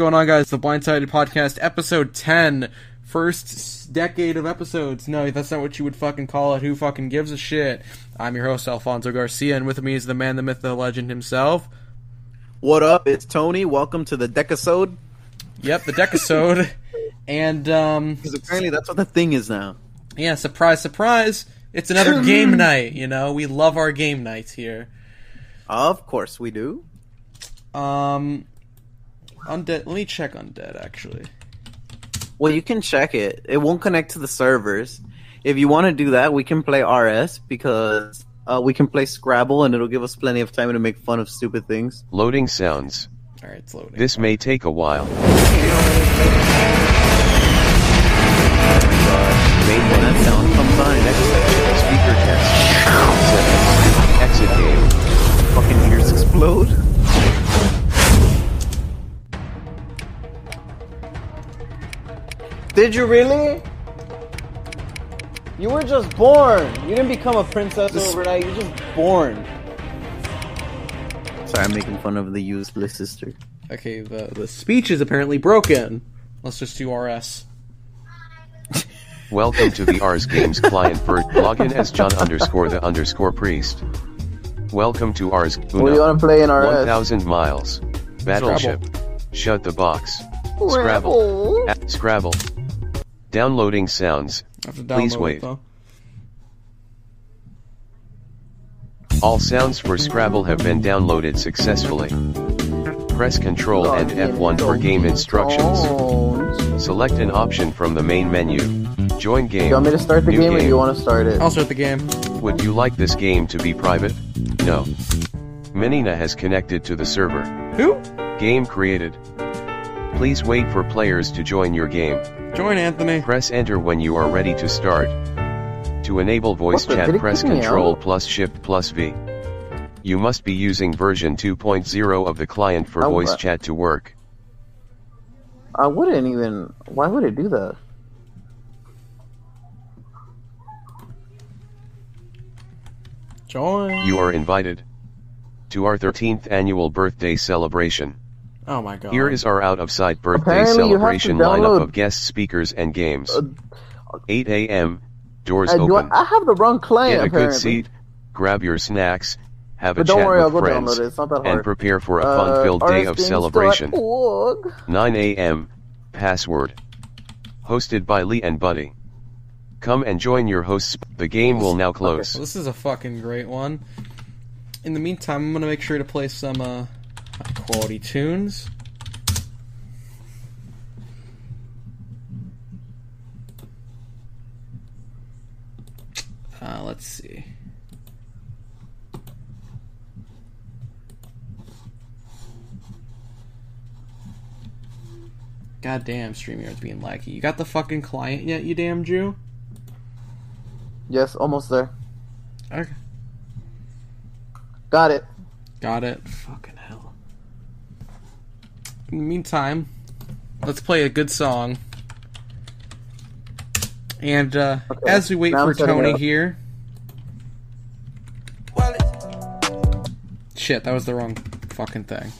Yo, what is going on, guys? The Blindsided Podcast, episode 10. First decade of episodes. No, that's not what you would fucking call it. Who fucking gives a shit? I'm your host, Alfonso Garcia, and with me is the man, the myth, the legend himself. What up? It's Tony. Welcome to the Decasode. Yep, the Decasode. and, um. Because apparently that's what the thing is now. Yeah, surprise, surprise. It's another game night, you know? We love our game nights here. Of course we do. Um. Undead. Let me check Undead, actually. Well, you can check it. It won't connect to the servers. If you want to do that, we can play RS because uh, we can play Scrabble and it'll give us plenty of time to make fun of stupid things. Loading sounds. Alright, it's loading. This may take a while. Main when that sound comes on, next section, Speaker test. Settings. Exit game. fucking ears explode. Did you really? You were just born. You didn't become a princess overnight. You're just born. Sorry, I'm making fun of the useless sister. Okay, the, the speech is apparently broken. Let's just do RS. Welcome to the Rs Games client for login as John underscore the underscore priest. Welcome to Rs What do you want to play in RS? 1000 miles. Battleship. Shut the box. Scrabble. A- Scrabble. Downloading sounds. I have Please wait. All sounds for Scrabble have been downloaded successfully. Press Ctrl and F1 for game instructions. Select an option from the main menu. Join game. You want me to start the New game, or you want to start it? I'll start the game. Would you like this game to be private? No. Menina has connected to the server. Who? Game created. Please wait for players to join your game. Join Anthony. Press enter when you are ready to start. To enable voice What the- chat, press kick me Ctrl plus Shift plus V. You must be using version 2.0 of the client for Oh, voice what? chat to work. I wouldn't even. Why would it do that? Join. You are invited to our 13th annual birthday celebration. Oh my god. Here is our out of sight birthday Apparently you have to celebration download- lineup of guest speakers and games. Uh, 8 a.m. Doors I, do I, open. I have the wrong client Get a apparently. good seat, grab your snacks, have a But don't chat worry, I'll with go friends, download it. It's not that hard. and prepare for a Uh, fun-filled day of celebration. 9 a.m. Password. Hosted by Lee and Buddy. Come and join your hosts. The game will now close. Well, this is a fucking great one. In the meantime, I'm gonna make sure to play some uh, high quality tunes. Uh, let's see. God damn, StreamYard's being laggy. You got the fucking client yet, you damn Jew? Yes, almost there. Okay. Got it. Got it. Fucking. In the meantime, let's play a good song. And uh, Okay, as we wait now for I'm setting it Tony here. Shit, that was the wrong fucking thing.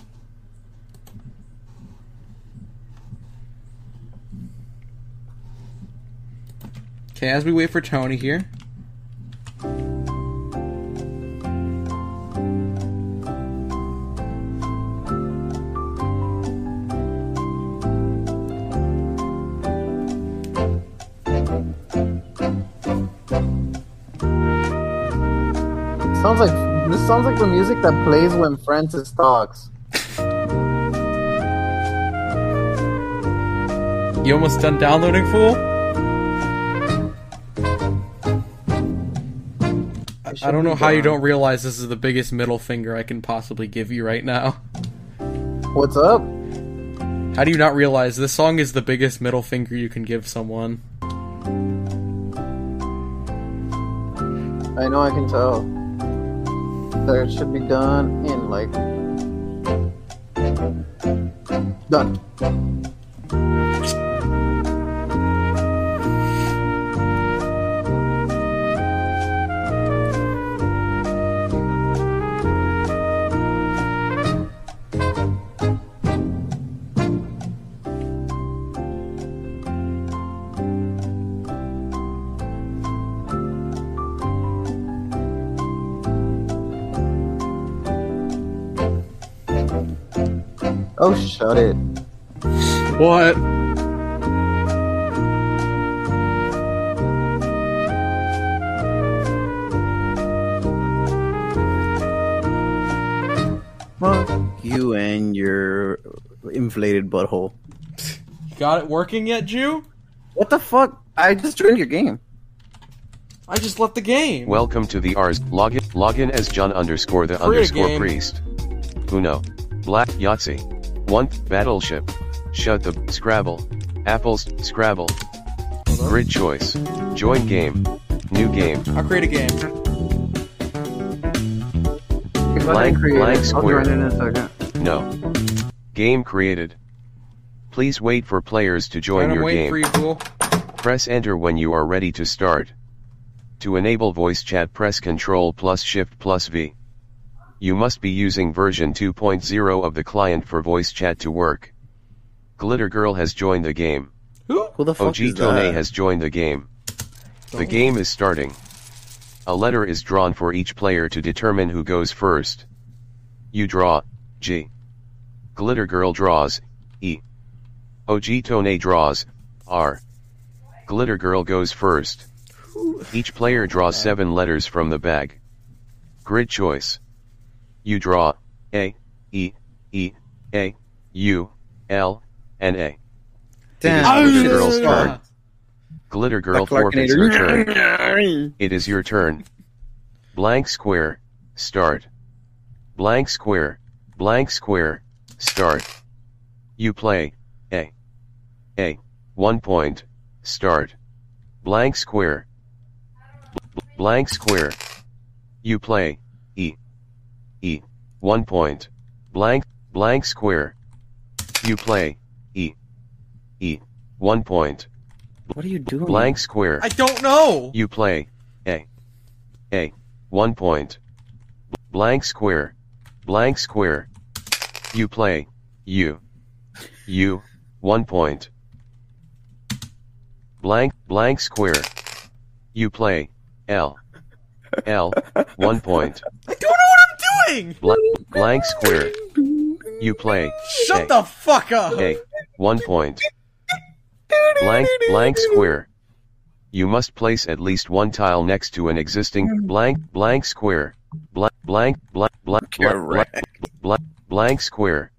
Okay, as we wait for Tony here. Sounds like this sounds like the music that plays when Francis talks. You almost done downloading, fool? I, I don't know how you don't realize this is the biggest middle finger I can possibly give you right now. What's up? How do you not realize this song is the biggest middle finger you can give someone? I know I can tell. That should be done in like done. Shut it. What? You and your inflated butthole. Got it working yet, Jew? What the fuck? I just joined your game. I just left the game. Welcome to the Rs. Login, login as John underscore the Create a underscore game. priest. Uno. Black Yahtzee. One. Battleship. Shut the Scrabble. Apples Scrabble. Grid choice. Join game. New game. I'll create a game. Blank- blank I'll square. join in a second. No. Game created. Please wait for players to join your game. for you, Fool. Press enter when you are ready to start. To enable voice chat press Ctrl plus Shift plus V. You must be using version 2.0 of the client for voice chat to work. Glitter Girl has joined the game. Who? Who the fuck OG is Tone that? has joined the game. The game is starting. A letter is drawn for each player to determine who goes first. You draw, G. Glitter Girl draws, E. OG Tone draws, R. Glitter Girl goes first. Each player draws seven letters from the bag. Grid choice. You draw, A, E, E, A, U, L, and A. Damn, It is we Glitter should've Girl's turn. Glitter Girl forfeits her turn. It is your turn. Blank square, start. Blank square, blank square, start. You play, A. A. One point, start. Blank square. B- blank square. You play, E. E. One point. Blank, blank square. You play, E. E. One point. What are you doing? Blank square. I don't know. You play A. A. One point. Blank square. Blank square. You play U. U. One point. Blank blank square. You play L. L. One point. I don't know what Bl- blank square. You play Shut A. the fuck up. A. One point. Blank, blank square. You must place at least one tile next to an existing blank, blank square. Blank, blank, blank, blank, blank, blank, blank, blank square.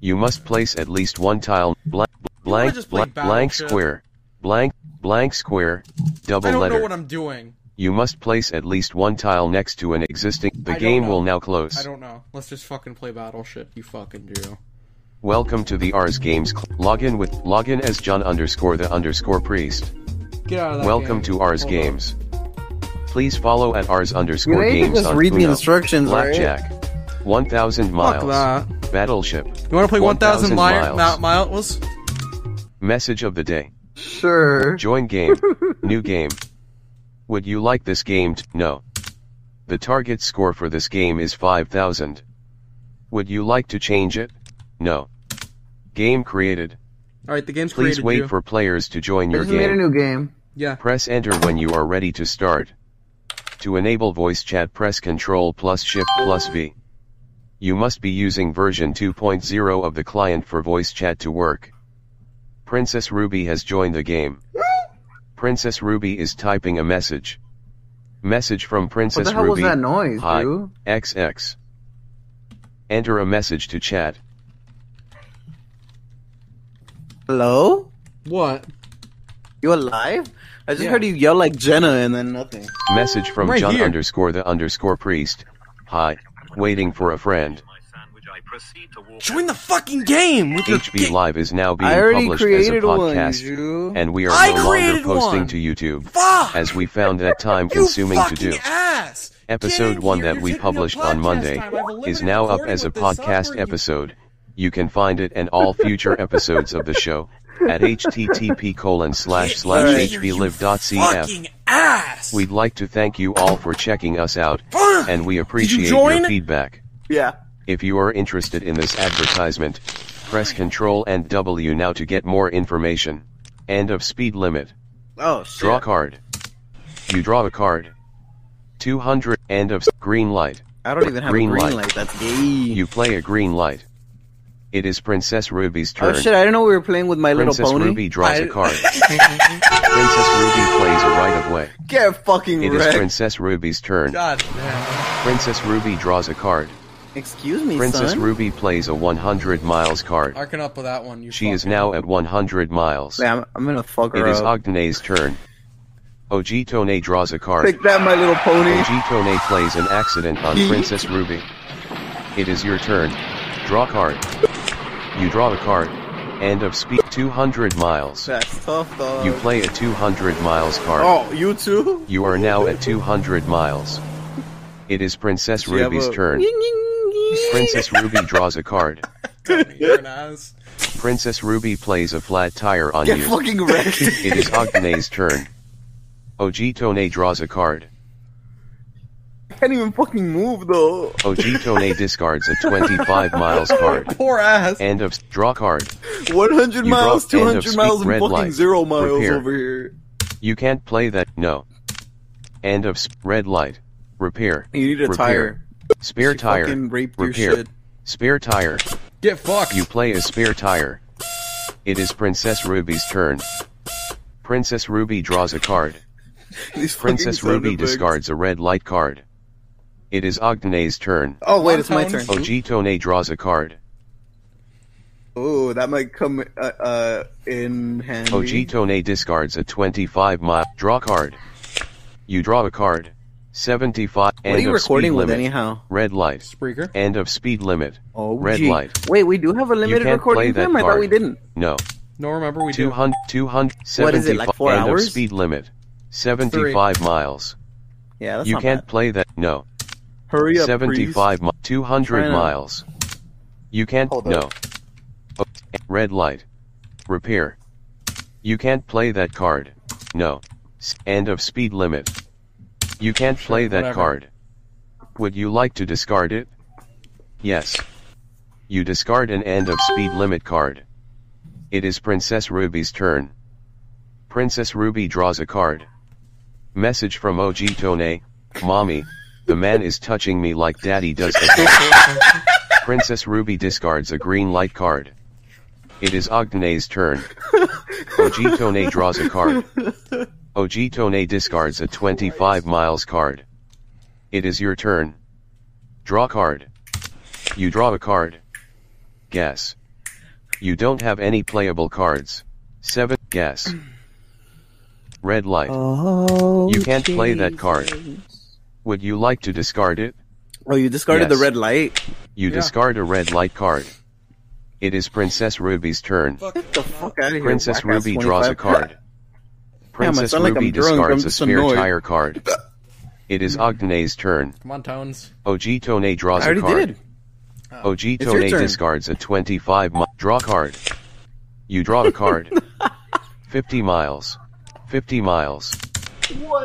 You must place at least one tile, blank, blank, blank, blank square. Blank, blank square. I Double don't know letter. what I'm doing. You must place at least one tile next to an existing. The game know. will now close. I don't know. Let's just fucking play Battleship. You fucking do. Welcome to the Rs Games. Cl- login with login as John underscore the underscore priest. Get out of that. Welcome game. to Rs Hold on. Games. Please follow at Rs underscore need to games just on read the Uno, instructions, right? Blackjack, 1,000 Fuck miles, that. Battleship. You want to play 1,000 1,000 mi- miles. mi- miles? Message of the day. Sure. Join game. New game. Would you like this game? T- no. The target score for this game is 5,000. Would you like to change it? No. Game created. All right, the game's Please created. Please wait you. for players to join I your just made a game. new game. Yeah. Press enter when you are ready to start. To enable voice chat press Ctrl plus Shift plus V. You must be using version 2.0 of the client for voice chat to work. Princess Ruby has joined the game. Princess Ruby is typing a message. Message from What Princess the hell was Ruby. that noise, Hi, dude? XX. Enter a message to chat. Hello? What? You alive? I just Yeah. heard you yell like Jenna and then nothing. Message from Right John here. underscore the underscore priest. Hi, waiting for a friend. Join the fucking game with your HB ga- Live is now being I already published as a created one, podcast, you. and we are I no longer created posting one. to YouTube, Fuck! as we found that time you consuming to fucking do. ass! Episode Get in 1 here, that you're we taking up published on podcast Monday time. I have is limited now up recording as a with this podcast software. episode. You can find it and all future episodes of the show at http colon slash slash in here, you hblive.cf. Fucking ass! We'd like to thank you all for checking us out, and we appreciate join? your feedback. Yeah. If you are interested in this advertisement, press Ctrl and W now to get more information. End of speed limit. Oh, shit. Draw card. You draw a card. 200. End of green light. I don't even have Green a green light. light. That's gay. You play a green light. It is Princess Ruby's oh, turn. oh shit! I didn't know we were playing with My Princess Little Pony. Princess Ruby draws I- a card. Princess Ruby plays a right of way. Get fucking It is wrecked. Princess Ruby's turn. God damn. Princess Ruby draws a card. Excuse me, Princess son. Ruby plays a 100 miles card. Arcing up with that one. You She is fucking- now at 100 miles. Man, I'm, I'm gonna fuck It her is up. OG Tone's turn. OG Tone draws a card. Take that, My Little Pony. OG Tone plays an accident on Princess Ruby. It is your turn. Draw card. You draw a card. End of speed 200 miles. That's tough, dog. You play a 200 miles card. Oh, you too? You are now at 200 miles. It is Princess Do you have Ruby's turn. Princess Ruby draws a card. You're ass. Princess Ruby plays a flat tire on Get you. fucking wrecked. It is OG Tone's turn. OG Tone draws a card. I can't even fucking move though. OG Tone discards a 25 miles card. Poor ass. End of draw card. 100 You miles, drop end of 200 miles, and fucking light. zero miles Repair. over here. You can't play that. No. End of s- red light. Repair. You need a Repair. tire. Spare She tire. fucking raped your Repair. shit. Spare tire. Get fucked. You play a spare tire. It is Princess Ruby's turn. Princess Ruby draws a card. Princess Ruby discards a red light card. It is OG Tone's turn. Oh wait, it's my turn. Monotone. OG Tone draws a card. Oh, that might come uh, uh in handy. OG Tone discards a 25 mile draw card. You draw a card. 75 What are end you of recording speed with limit. anyhow? Red light. Spreaker. End of speed limit. Oh, Red gee. light. Wait, we do have a limited recording play that time. I thought we didn't. No. No, remember we do. 200 275 What is it, like four end hours? of speed limit. 75 miles. Yeah, that's you not can't bad. play that. No. Hurry up, 75 mi- 200 miles. You can't Hold no. up. Red light. Repair. You can't play that card. No. End of speed limit. You can't play that whatever. card. Would you like to discard it? Yes. You discard an end of speed limit card. It is Princess Ruby's turn. Princess Ruby draws a card. Message from OG Tone. Mommy, the man is touching me like daddy does. Princess Ruby discards a green light card. It is OG Tone's turn. OG Tone draws a card. OG Tone discards a 25 miles card. It is your turn. Draw card. You draw a card. Guess. You don't have any playable cards. 7. Guess. Red light. Oh, You can't play that card. Would you like to discard it? Oh, you discarded Yes. the red light. You Yeah. discard a red light card. It is Princess Ruby's turn. Get the fuck out of here. Princess Ruby draws a card. Princess sound like Ruby I'm drunk, I'm discards a just spare annoyed. tire card. It is OG Tone's turn. Come on, Tones. OG Tone draws I a already card. did. OG your discards a 25 mi- draw card. You draw a card. 50 miles. 50 miles.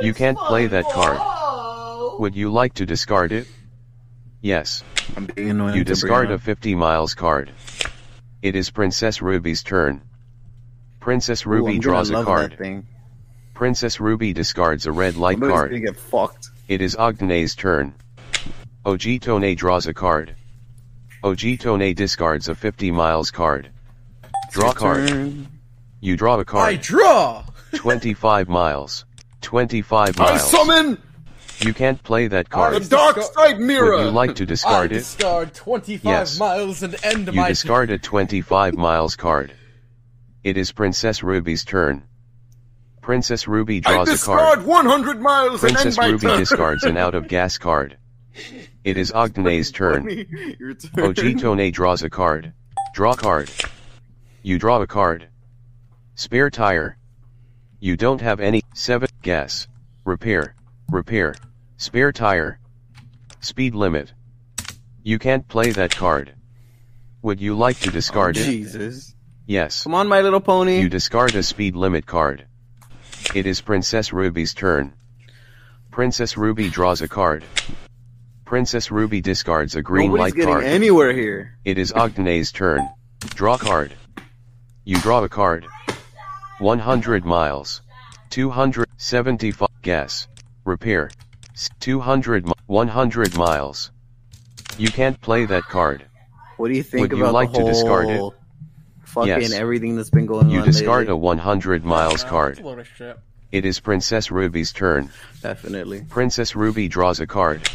You can't play that card. Would you like to discard it? Yes. I'm being annoying. You discard a 50 miles card. It is Princess Ruby's turn. Princess Ruby I'm draws a love card. That thing. Princess Ruby discards a red light Somebody's card. gonna get fucked. It is OG Tone's turn. OG Tone draws a card. OG Tone discards a 50 miles card. Draw card. You draw a card. I draw. 25 miles. 25 miles. I miles. summon You can't play that card. the card. dark discard- side mirror. Would you like to I discard it? discard 25 Yes. miles and end You my discard a 25 miles card. It is Princess Ruby's turn. Princess Ruby draws a card. 100 miles Princess Ruby discards an out of gas card. It is OG Tone's turn. Your turn. OG draws a card. Draw card. You draw a card. Spare tire. You don't have any. 7. Guess. Repair. Repair. Spare tire. Speed limit. You can't play that card. Would you like to discard it? Jesus. Yes. Come on, My Little Pony. You discard a speed limit card. It is Princess Ruby's turn. Princess Ruby draws a card. Princess Ruby discards a green Nobody's light getting card. anywhere here. It is OG Tone's turn. Draw card. You draw a card. 100 miles. 275. Guess. Repair. 200. mi- 100 miles. You can't play that card. What do you think Would you like the to discard it? Whole fucking Yes. everything that's been going You on? discard lately? a 100 miles That's card. a load of shit. It is Princess Ruby's turn. Definitely. Princess Ruby draws a card.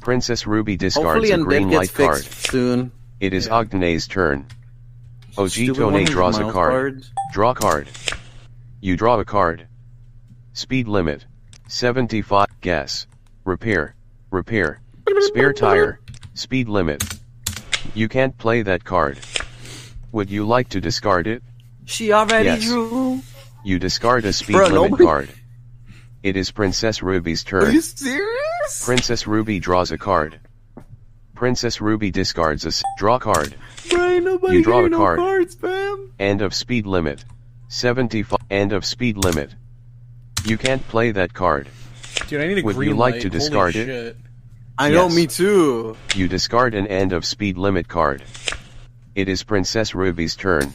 Princess Ruby discards Hopefully, a green gets light card. soon. It is Yeah. OG Tone's turn. OG Stupid Tone 100 draws a miles card. cards. Draw card. You draw a card. Speed limit. 75. Guess. Repair. Repair. Spare tire. Speed limit. You can't play that card. Would you like to discard it? She already Yes. drew. You discard a speed Bruh, limit nobody- card. It is Princess Ruby's turn. Are turn. you serious? Princess Ruby draws a card. Princess Ruby discards a s- draw card. Bro, nobody You draw getting a no card. cards, fam. End of speed limit. 75. End of speed limit. You can't play that card. Dude, I need a Would you like light. to Holy discard it? shit. I know, me too. You discard an end of speed limit card. It is Princess Ruby's turn.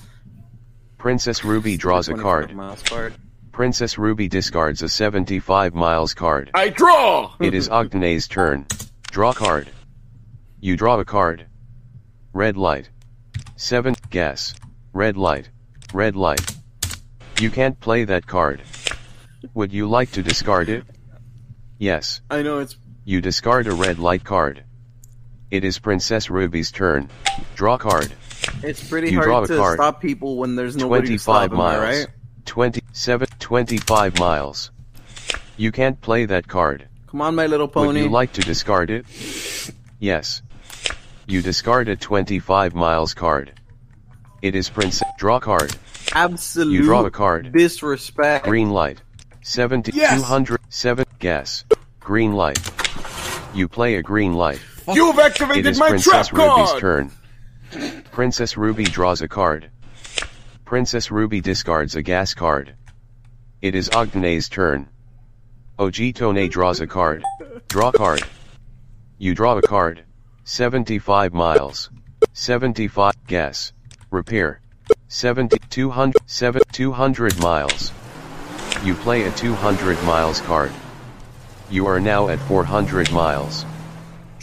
Princess Ruby draws a card. Miles card. Princess Ruby discards a 75 miles card. I draw. It is OG Tone's turn. Draw card. You draw a card. Red light. 7. Guess. Red light. Red light. You can't play that card. Would you like to discard it? Yes. I know it's You discard a red light card. It is Princess Ruby's turn. Draw card. It's pretty You draw hard a to card. stop people when there's nobody to 25 stop them, am miles. right? 27, 25 miles. You can't play that card. Come on, my little pony. Would pony. you like to discard it? Yes. You discard a 25 miles card. It is Prince. Draw card. Absolute You draw a card. disrespect. Green light. 70, Yes! 200, 7, guess. Green light. You play a green light. You've It activated is my Princess trap Ruby's card! turn. Princess Ruby draws a card. Princess Ruby discards a gas card. It is OG Tone's turn. OG Tone draws a card. Draw card. You draw a card. 75 miles. 75 guess. Repair. 70 200 7 200 miles. You play a 200 miles card. You are now at 400 miles.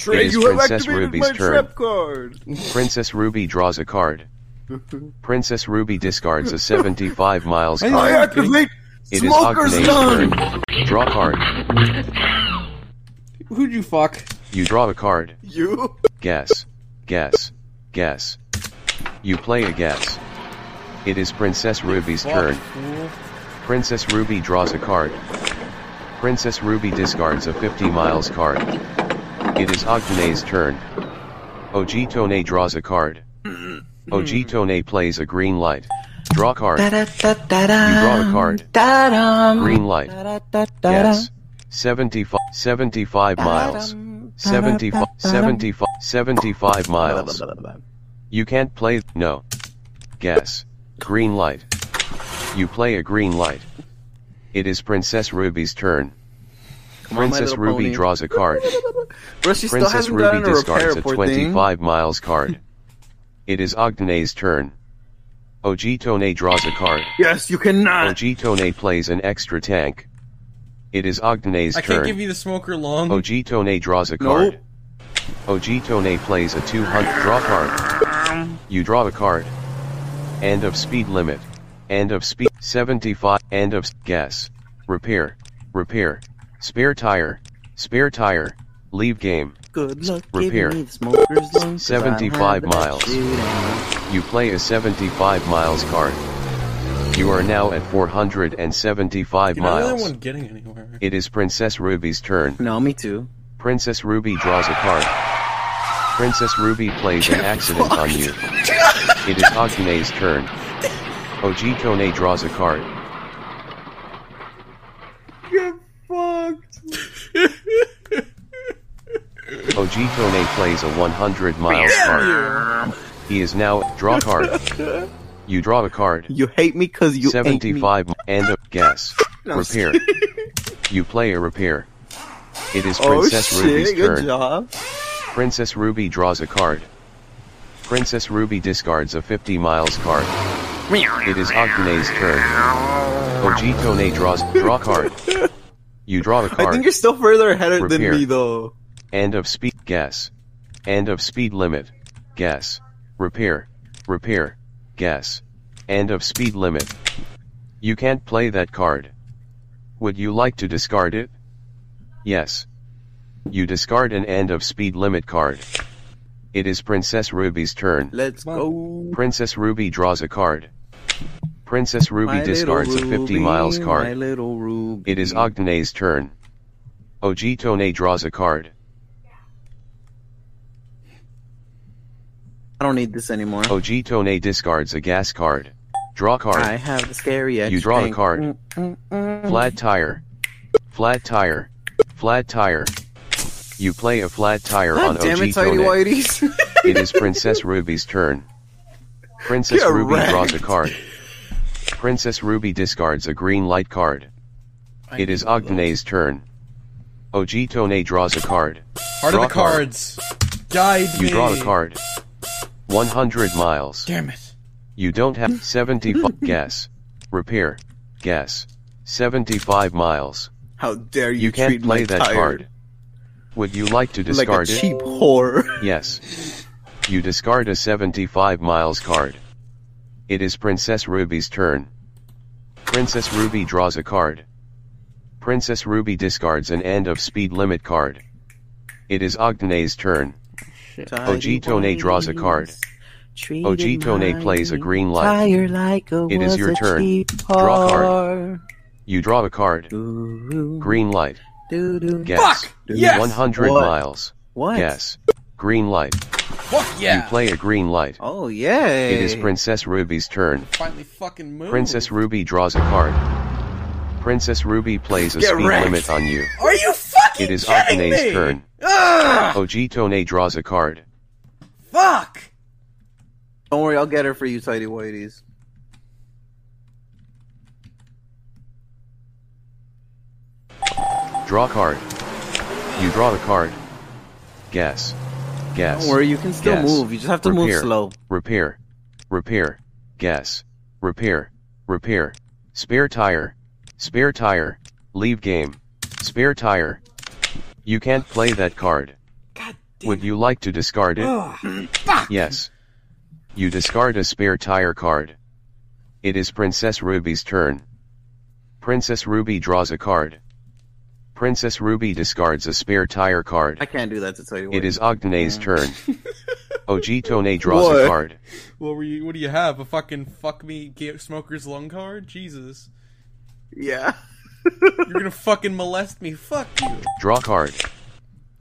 Trey, It is you have Princess activated Ruby's my turn. trap card! Princess Ruby draws a card. Princess Ruby discards a 75 miles I card. activate It is Smoker's OG Tone's Gun! turn. Draw card. Who'd you fuck? You draw a card. You. Guess. Guess. Guess. You play a guess. It is Princess Ruby's Fuck, turn. fool. Princess Ruby draws a card. Princess Ruby discards a 50 miles card. It is OG Tone's turn. OG Tone draws a card. Mm-hmm. OG Tone plays a green light. Draw card. You draw a card. Green light. Yes. 75, 75 miles. 75, 75, 75 miles. You can't play, no. Guess. Green light. You play a green light. It is Princess Ruby's turn. Come on, my Princess Ruby pony. draws a card. Bro, she still Princess hasn't Ruby gotten a repair discards a report thing. 25 miles card. It is OG Tone's turn. OG Tone draws a card. Yes, you cannot. OG Tone plays an extra tank. It is OG Tone's turn. I can't give you the smoker long. OG Tone draws a card. OG Tone plays a 200 draw card. Um. You draw a card. End of speed limit. End of speed 75. End of s- guess. Repair. Repair. Spare tire. Spare tire. Leave game. Good luck Repair. giving me the smoker's lung, 'cause 75 miles. You play a 75 miles card. You are now at 475 Dude, I really miles. wasn't getting anywhere. It is Princess Ruby's turn. No, me too. Princess Ruby draws a card. Princess Ruby plays an accident on you. It is OG Tone's turn. OG Tone draws a card. Get fucked! Oh, OG plays a 100 miles card. He is now draw card. You draw a card. You hate me because you hate me. 75 and a guess. No, Repair. You play a repair. It is Oh Princess Ruby's shit! Good turn. job. Princess Ruby draws a card. Princess Ruby discards a 50 miles card. It is OG Tone's turn. Oh, OG Tone draws draw card. You draw a I card. I think you're still further ahead than me though. End of speed guess. End of speed limit. Guess. Repair. Repair. Guess. End of speed limit. You can't play that card. Would you like to discard it? Yes. You discard an end of speed limit card. It is Princess Ruby's turn. Let's go. Princess Ruby draws a card. Princess Ruby My discards a 50 Ruby, miles card. Ruby. It is OG Tone's turn. OG Tone draws a card. I don't need this anymore. OG Tone discards a gas card. Draw card. I have the scary. You draw a card. Mm, mm, mm. Flat tire. Flat tire. Flat tire. You play a flat tire on God damn it, Tidy Whiteys. It is Princess Ruby's turn. Princess Ruby draws a card. Princess Ruby discards a green light card. It is OG Tone's turn. OG Tone draws a card. Heart Draw of the card. cards. Guide You me. draw a card. 100 miles. Damn it. You don't have 75 guess. Repair. Guess. 75 miles. How dare you, You can't treat play my that tire card. Would you like to like a discard it? cheap whore. Yes. You discard a 75 miles card. It is Princess Ruby's turn. Princess Ruby draws a card. Princess Ruby discards an end of speed limit card. It is OG Tone's turn. OG Tone draws a card. OG Tone plays a green light. Like a It is your turn. Draw a card. You draw a card. Ooh, Green light. doo, doo. Guess. Fuck! Yes! 100 What? miles. What? Guess. Green light. Fuck yeah. You play a green light. Oh yeah! It is Princess Ruby's turn. Finally fucking move. Princess Ruby draws a card. Princess Ruby plays a Get speed wrecked. limit on you. Are you fucking It is kidding OG Tone's me? turn. Ah! OG Tone draws a card. Fuck! Don't worry, I'll get her for you, Tidy Whiteys. Draw card. You draw the card. Guess. Guess. Don't worry, you can still Guess. move. You just have to move slow. Repair. Repair. Guess. Repair. Repair. Spare tire. Spare tire. Leave game. Spare tire. You can't play that card. God damn Would you like to discard it? Yes. You discard a spare tire card. It is Princess Ruby's turn. Princess Ruby draws a card. Princess Ruby discards a spare tire card. I can't do that to Tidy Whiteys. It is OG Tone's turn. Oh, OG Tone draws What? a card. What were you? What do you have? A fucking fuck me get smoker's lung card? Jesus! Yeah. You're gonna fucking molest me? Fuck you! Draw card.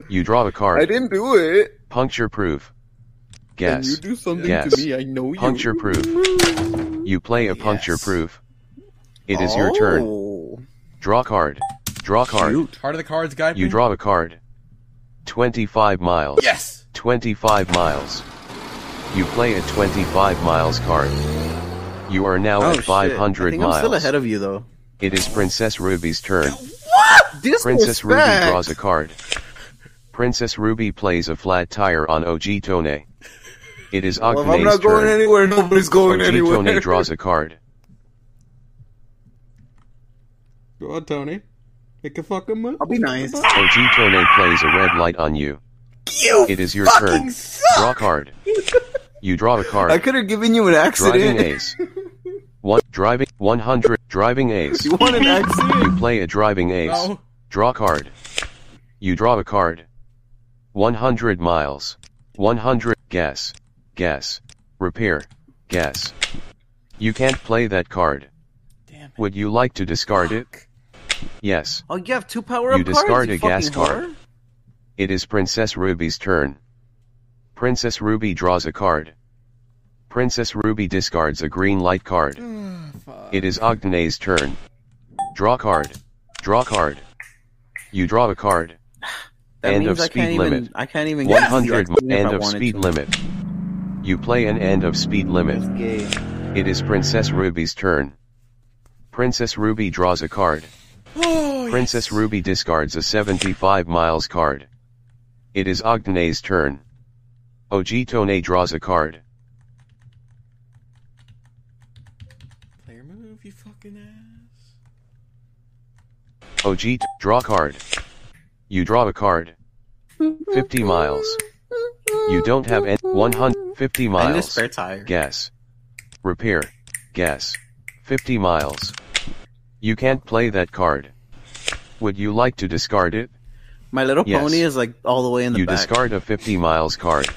You draw a card. I didn't do it. Puncture proof. Guess. Can you do something Guess. me. I know you. Puncture proof. You play a puncture proof. It is your turn. Oh. Draw card. Draw card. Cute. Heart of the cards, guide You draw a card. 25 miles. Yes. 25 miles. You play a 25 miles card. You are now Oh, at shit. 500 I think miles. I'm still ahead of you though. It is Princess Ruby's turn. What? This Princess Ruby draws a card. Princess Ruby plays a flat tire on OG Tone. It is Well, if I'm OG Tone's not going turn. anywhere, nobody's going anywhere. OG Tone draws a card. Go on, Tony. Make a fucking move. I'll be nice. OG Tone plays a red light on you. You It is your fucking turn. suck! Draw card. You draw a I card. I could have given you an accident. Driving ace. One driving 100 driving ace. You want an accident? You play a driving ace. No. Draw card. You draw a card. 100 miles. 100 guess. Guess. Repair. Guess. You can't play that card. Damn it. Would you like to discard it? Yes. Oh, you have two power up You cards. discard you a gas card. whore? It is Princess Ruby's turn. Princess Ruby draws a card. Princess Ruby discards a green light card. Mm, it is OG Tone's turn. Draw card. Draw card. You draw a card. That End means of I speed can't limit. even. I can't even. get the 100 accident if end of speed to. limit. You play an end of speed limit. It is Princess Ruby's turn. Princess Ruby draws a card. Oh, Princess yes. Ruby discards a 75 miles card. It is OG Tone's turn. OG Tone draws a card. Player move, you fucking ass. Ojit, draw card. You draw a card. 50 miles. You don't have any 150 I need a miles. spare tire. Guess. Repair. Guess. 50 miles. You can't play that card. Would you like to discard it? My little Yes. pony is like all the way in the You back. You discard a 50 miles card.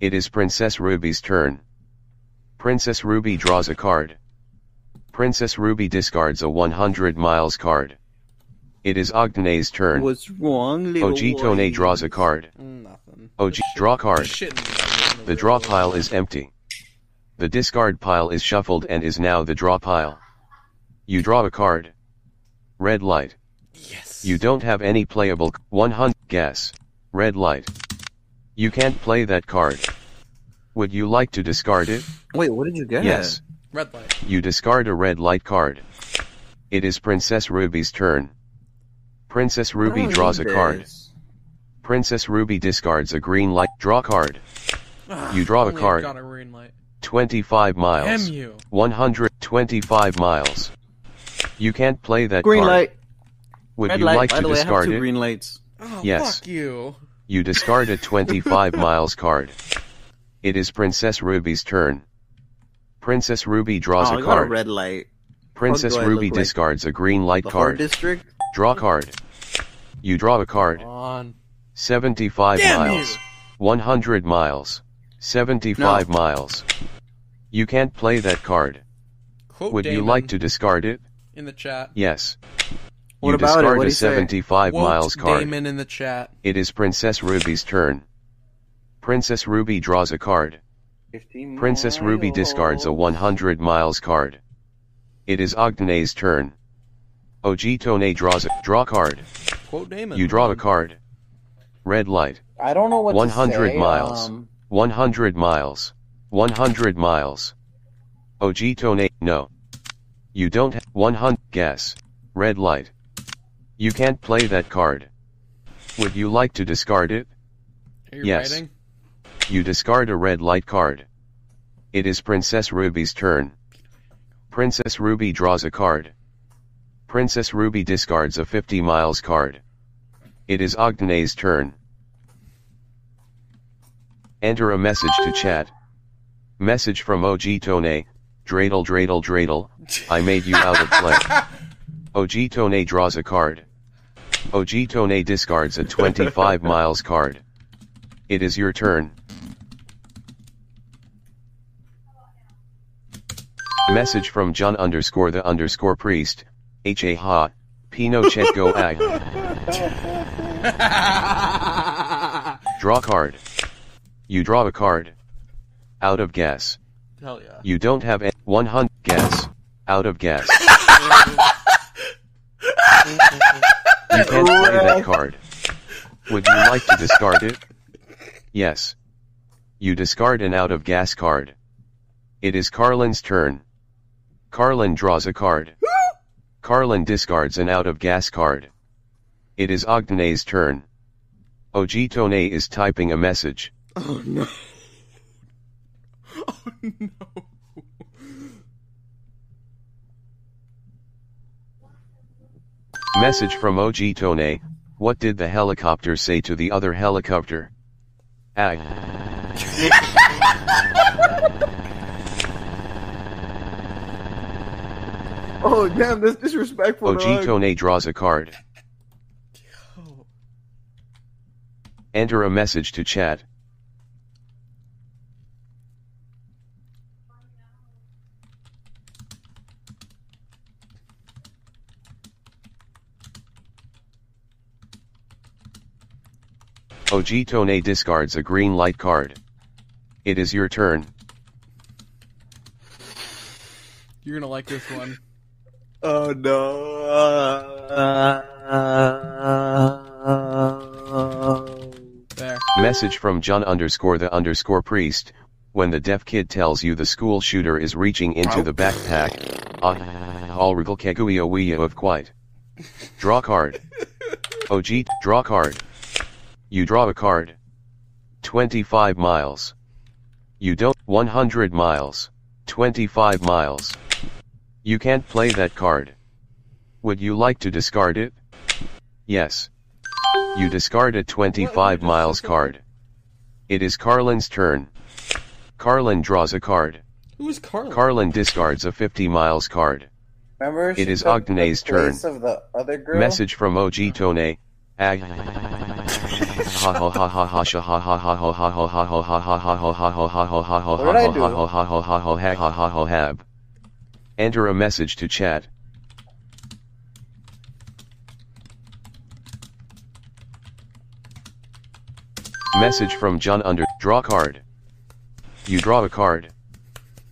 It is Princess Ruby's turn. Princess Ruby draws a card. Princess Ruby discards a 100 miles card. It is OG Tone's turn. What's wrong, little OG Tone boy? draws a card. Nothing. OG draw card. The- The draw pile is empty. The discard pile is shuffled and is now the draw pile. You draw a card. Red light. Yes. You don't have any playable 100 guess. Red light. You can't play that card. Would you like to discard it? Wait, what did you get? Yes. Red light. You discard a red light card. It is Princess Ruby's turn. Princess Ruby draws a need card. Princess Ruby discards a green light. Draw card. Ah, you draw a card. A 25 miles. Damn you. 125 miles. You can't play that Green card. light. Would Red you light. like By to the way, I have discard two it? green lights. Oh, Yes. fuck you. You discard a 25 miles card. It is Princess Ruby's turn. Princess Ruby draws oh, a I got a card. red light. Princess do I Ruby look like? discards a green light The Horde card. District. Draw card. You draw a card. On. 75 Damn miles. you. 100 miles. 75 No. miles. You can't play that card. Quote Would you Damon like to discard it? In the chat? Yes. What you about it? discard What'd a he 75 Quote miles card. Damon in the chat. It is Princess Ruby's turn. Princess Ruby draws a card. Princess Ruby discards a 100 miles card. It is OG Tone's turn. OG Tone draws a draw card. Quote Damon. You draw a card. Red light. I don't know what 100 to say. miles. Um, 100 miles. 100 miles. OG Tone no. You don't have 100 guess. Red light. You can't play that card. Would you like to discard it? Yes. writing? You discard a red light card. It is Princess Ruby's turn. Princess Ruby draws a card. Princess Ruby discards a 50 miles card. It is OG Tone's turn. Enter a message to chat. Message from OG Tone. Dreidel dreidel dreidel. I made you out of play. OG Tone draws a card. OG Tone discards a 25 miles card. It is your turn. Message from John underscore the underscore priest. H A ha. Pinochet go ag. Draw card. You draw a card. Out of guess. Hell yeah. You don't have a 100 guess. Out of guess. you can't play that card. Would you like to discard it? Yes. You discard an out of gas card. It is Carlin's turn. Carlin draws a card. Carlin discards an out of gas card. It is OG Tone's turn. OG Tone is typing a message. Oh no. Oh no. Message from OG Tone. What did the helicopter say to the other helicopter? Ag. Oh damn, that's disrespectful. OG dog. Tone draws a card. Enter a message to chat. OG Tone discards a green light card. It is your turn. You're gonna like this one. Oh no. There. Message from John underscore the underscore priest. When the deaf kid tells you the school shooter is reaching into the backpack. All regal keguio of quite. Draw card. OG, draw card. You draw a card. 25 miles. You don't, 100 miles. 25 miles. You can't play that card. Would you like to discard it? Yes. You discard a 25 miles card. It is Carlin's turn. Carlin draws a card. Who is Carlin? Carlin discards a 50 miles card. Remember? It is OG Tone's turn. Of the other girl. Message from OG Tone. Ag. What Enter a message to chat. Message from John Under. Draw card. You draw a card.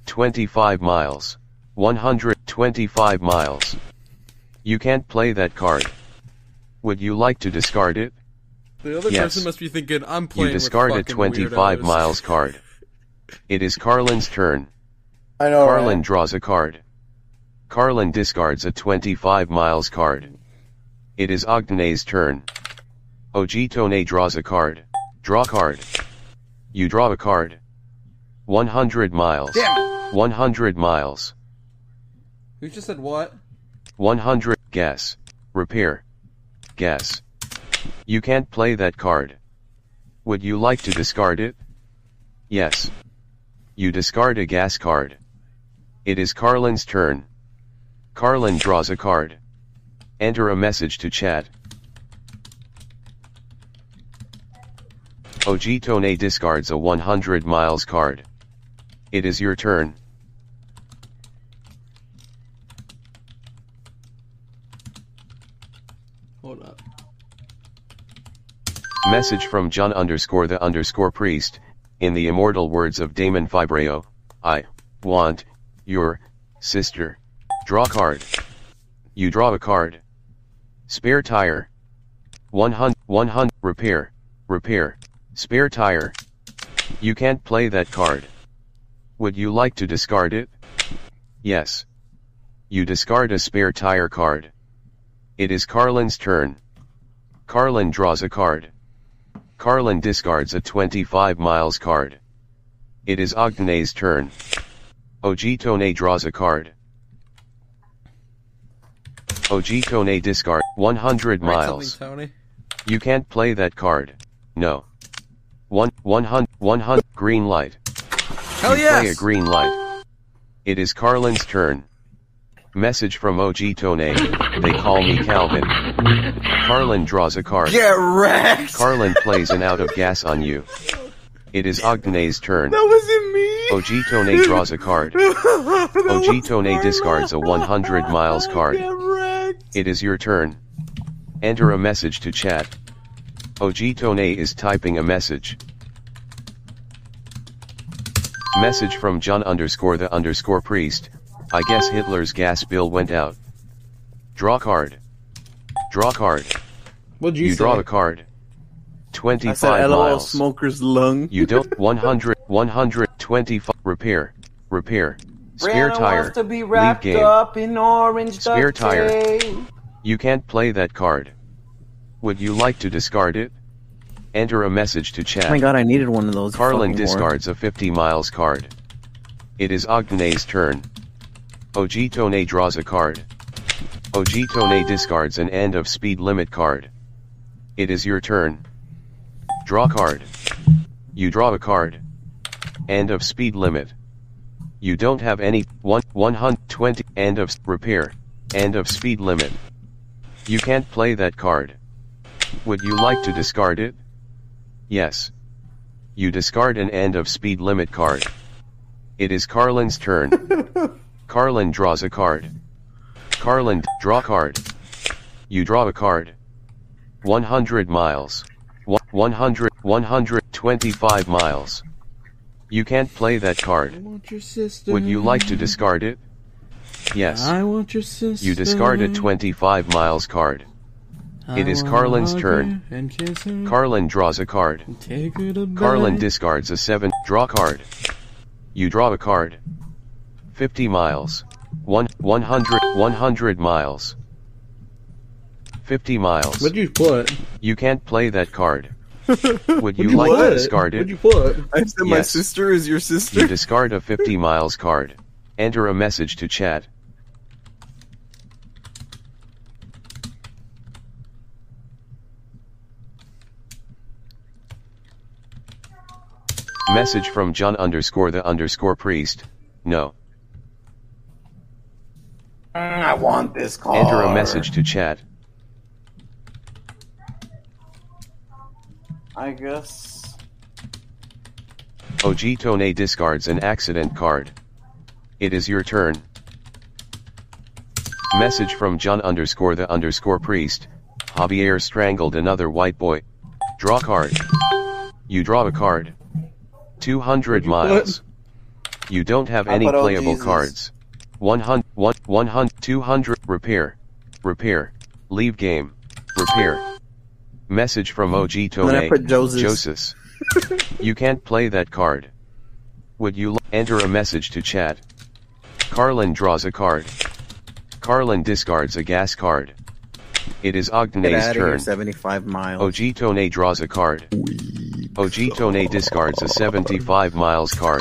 25 miles. 125 miles. You can't play that card. Would you like to discard it? The other Yes. person must be thinking, I'm playing You discard a with fucking 25 weirdos." miles card. It is Carlin's turn. I know. Carlin right? draws a card. Carlin discards a 25 miles card. It is OG Tone's turn. OG Tone draws a card. Draw card. You draw a card. 100 miles. Damn it! 100 miles. Who just said what? 100 guess. Repair. Guess. You can't play that card. Would you like to discard it? Yes. You discard a gas card. It is Carlin's turn. Carlin draws a card. Enter a message to chat. OG Tone discards a 100 miles card. It is your turn. Hold up. Message from John underscore the underscore priest, in the immortal words of Damon Fibreo, I want your sister. Draw card. You draw a card. Spare tire. 100, 100, repair, repair, spare tire. You can't play that card. Would you like to discard it? Yes. You discard a spare tire card. It is Carlin's turn. Carlin draws a card. Carlin discards a 25 miles card. It is OG Tone's turn. OG Tone draws a card. OG Tone discard 100 miles. Tony. You can't play that card. No. One 100 100 green light. Hell you play a green light. It is Carlin's turn. Message from OG Ogitone. They call me Calvin. Carlin draws a card. Get wrecked! Carlin plays an out of gas on you. It is OG Tone's turn. that wasn't me! OG Tone draws a card. OG Ogitone discards a 100 miles card. Get wrecked! It is your turn. Enter a message to chat. OG Ogitone is typing a message. Message from John underscore the underscore priest. I guess Hitler's gas bill went out. Draw card. Draw card. What'd you, You say? draw a card. I 25 said miles. smoker's lung. You don't 100 125 repair repair spare Brianna tire wants to be leave game up in orange Spare tire. you can't play that card would you like to discard it enter a message to chat Oh my god, I needed one of those. Carlin fucking whore. discards a 50 miles card it is OG Tone's turn OG Tone draws a card OG Tone discards an end of speed limit card it is your turn draw card you draw a card End of speed limit. You don't have any 1 120 end of repair. End of speed limit. You can't play that card. Would you like to discard it? Yes. You discard an end of speed limit card. It is Carlin's turn. Carlin draws a card. Carlin draw card. You draw a card. 100 miles. 100 125 miles. You can't play that I card. want your sister. Would you like to discard it? Yes. I want your sister. You discard a 25 miles card. It is Carlin's turn. her And kiss her. Carlin draws a card. Take her to bed. Carlin discards a 7 draw card. You draw a card. 50 miles. 1 100 100 miles. 50 miles. What'd you put? You can't play that card. Would you What'd like put? to discard What'd it? you put? I said my Yes. sister is your You sister. discard a 50 miles card. Enter a message to chat. Message from John underscore the underscore priest. No. I want this car. Enter a message to chat. I guess. OG Tone discards an accident card. It is your turn. Message from John underscore the underscore priest. Javier strangled another white boy. Draw card. You draw a card. 200 miles. You don't have any playable Jesus. cards. 100, 100, 200, repair. Repair. Leave game. Repair. Message from OG Tone. Then I put Joses. Joses. you can't play that card. Would you enter a message to chat? Carlin draws a card. Carlin discards a gas card. It is Get OG Tone's out here, turn. 75 miles. OG Tone draws a card. OG Tone discards a 75 miles card.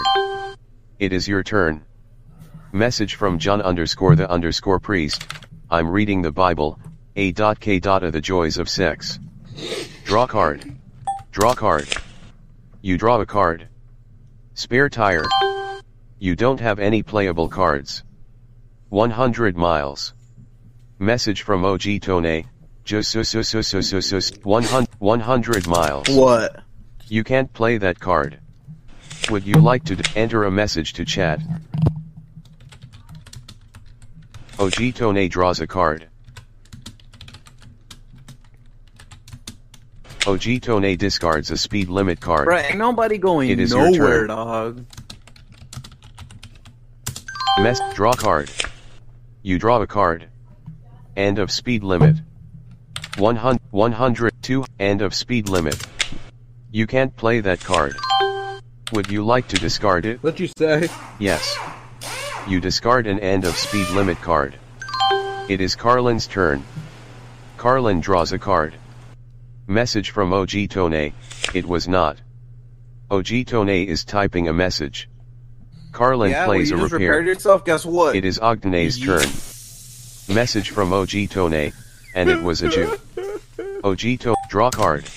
It is your turn. Message from John underscore the underscore priest. I'm reading the Bible. A dot K dot of the joys of sex. Draw card. Draw card. You draw a card. Spare tire. You don't have any playable cards. 100 miles. Message from OG Tone. Just 100, 100 miles. What? You can't play that card. Would you like to d- enter a message to chat? OG Tone draws a card. OG Tone discards a speed limit card. Right, ain't nobody going It is your nowhere, turn. dog. Mess draw card. You draw a card. End of speed limit. 100, 100, 2, end of speed limit. You can't play that card. Would you like to discard it? What you say? Yes. You discard an end of speed limit card. It is Carlin's turn. Carlin draws a card. Message from OG Tone, it was not. OG Tone is typing a message. Carlin yeah, plays well, you a just repair. repaired yourself. Guess what? It is OG Tone's turn. Message from OG Tone, and it was a Jew. OG Tone, draw card.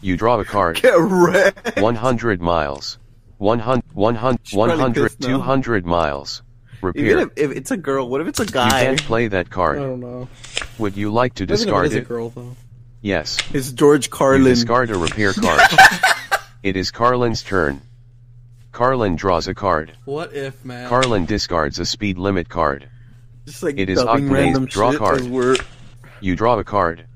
You draw a card. Get wrecked. 100 miles. 100, 100, 100, 200 miles. Even Repair. if, if it's a girl, what if it's a guy? You guy? can't play that card. I don't know. Would you like to Imagine if discard it is a it? girl though. Yes. It's George You Carlin. discard a repair card. it is Carlin's turn. Carlin draws a card. What if, man? Carlin discards a speed limit card. Just like It is dubbing random draw shit card. You draw a card.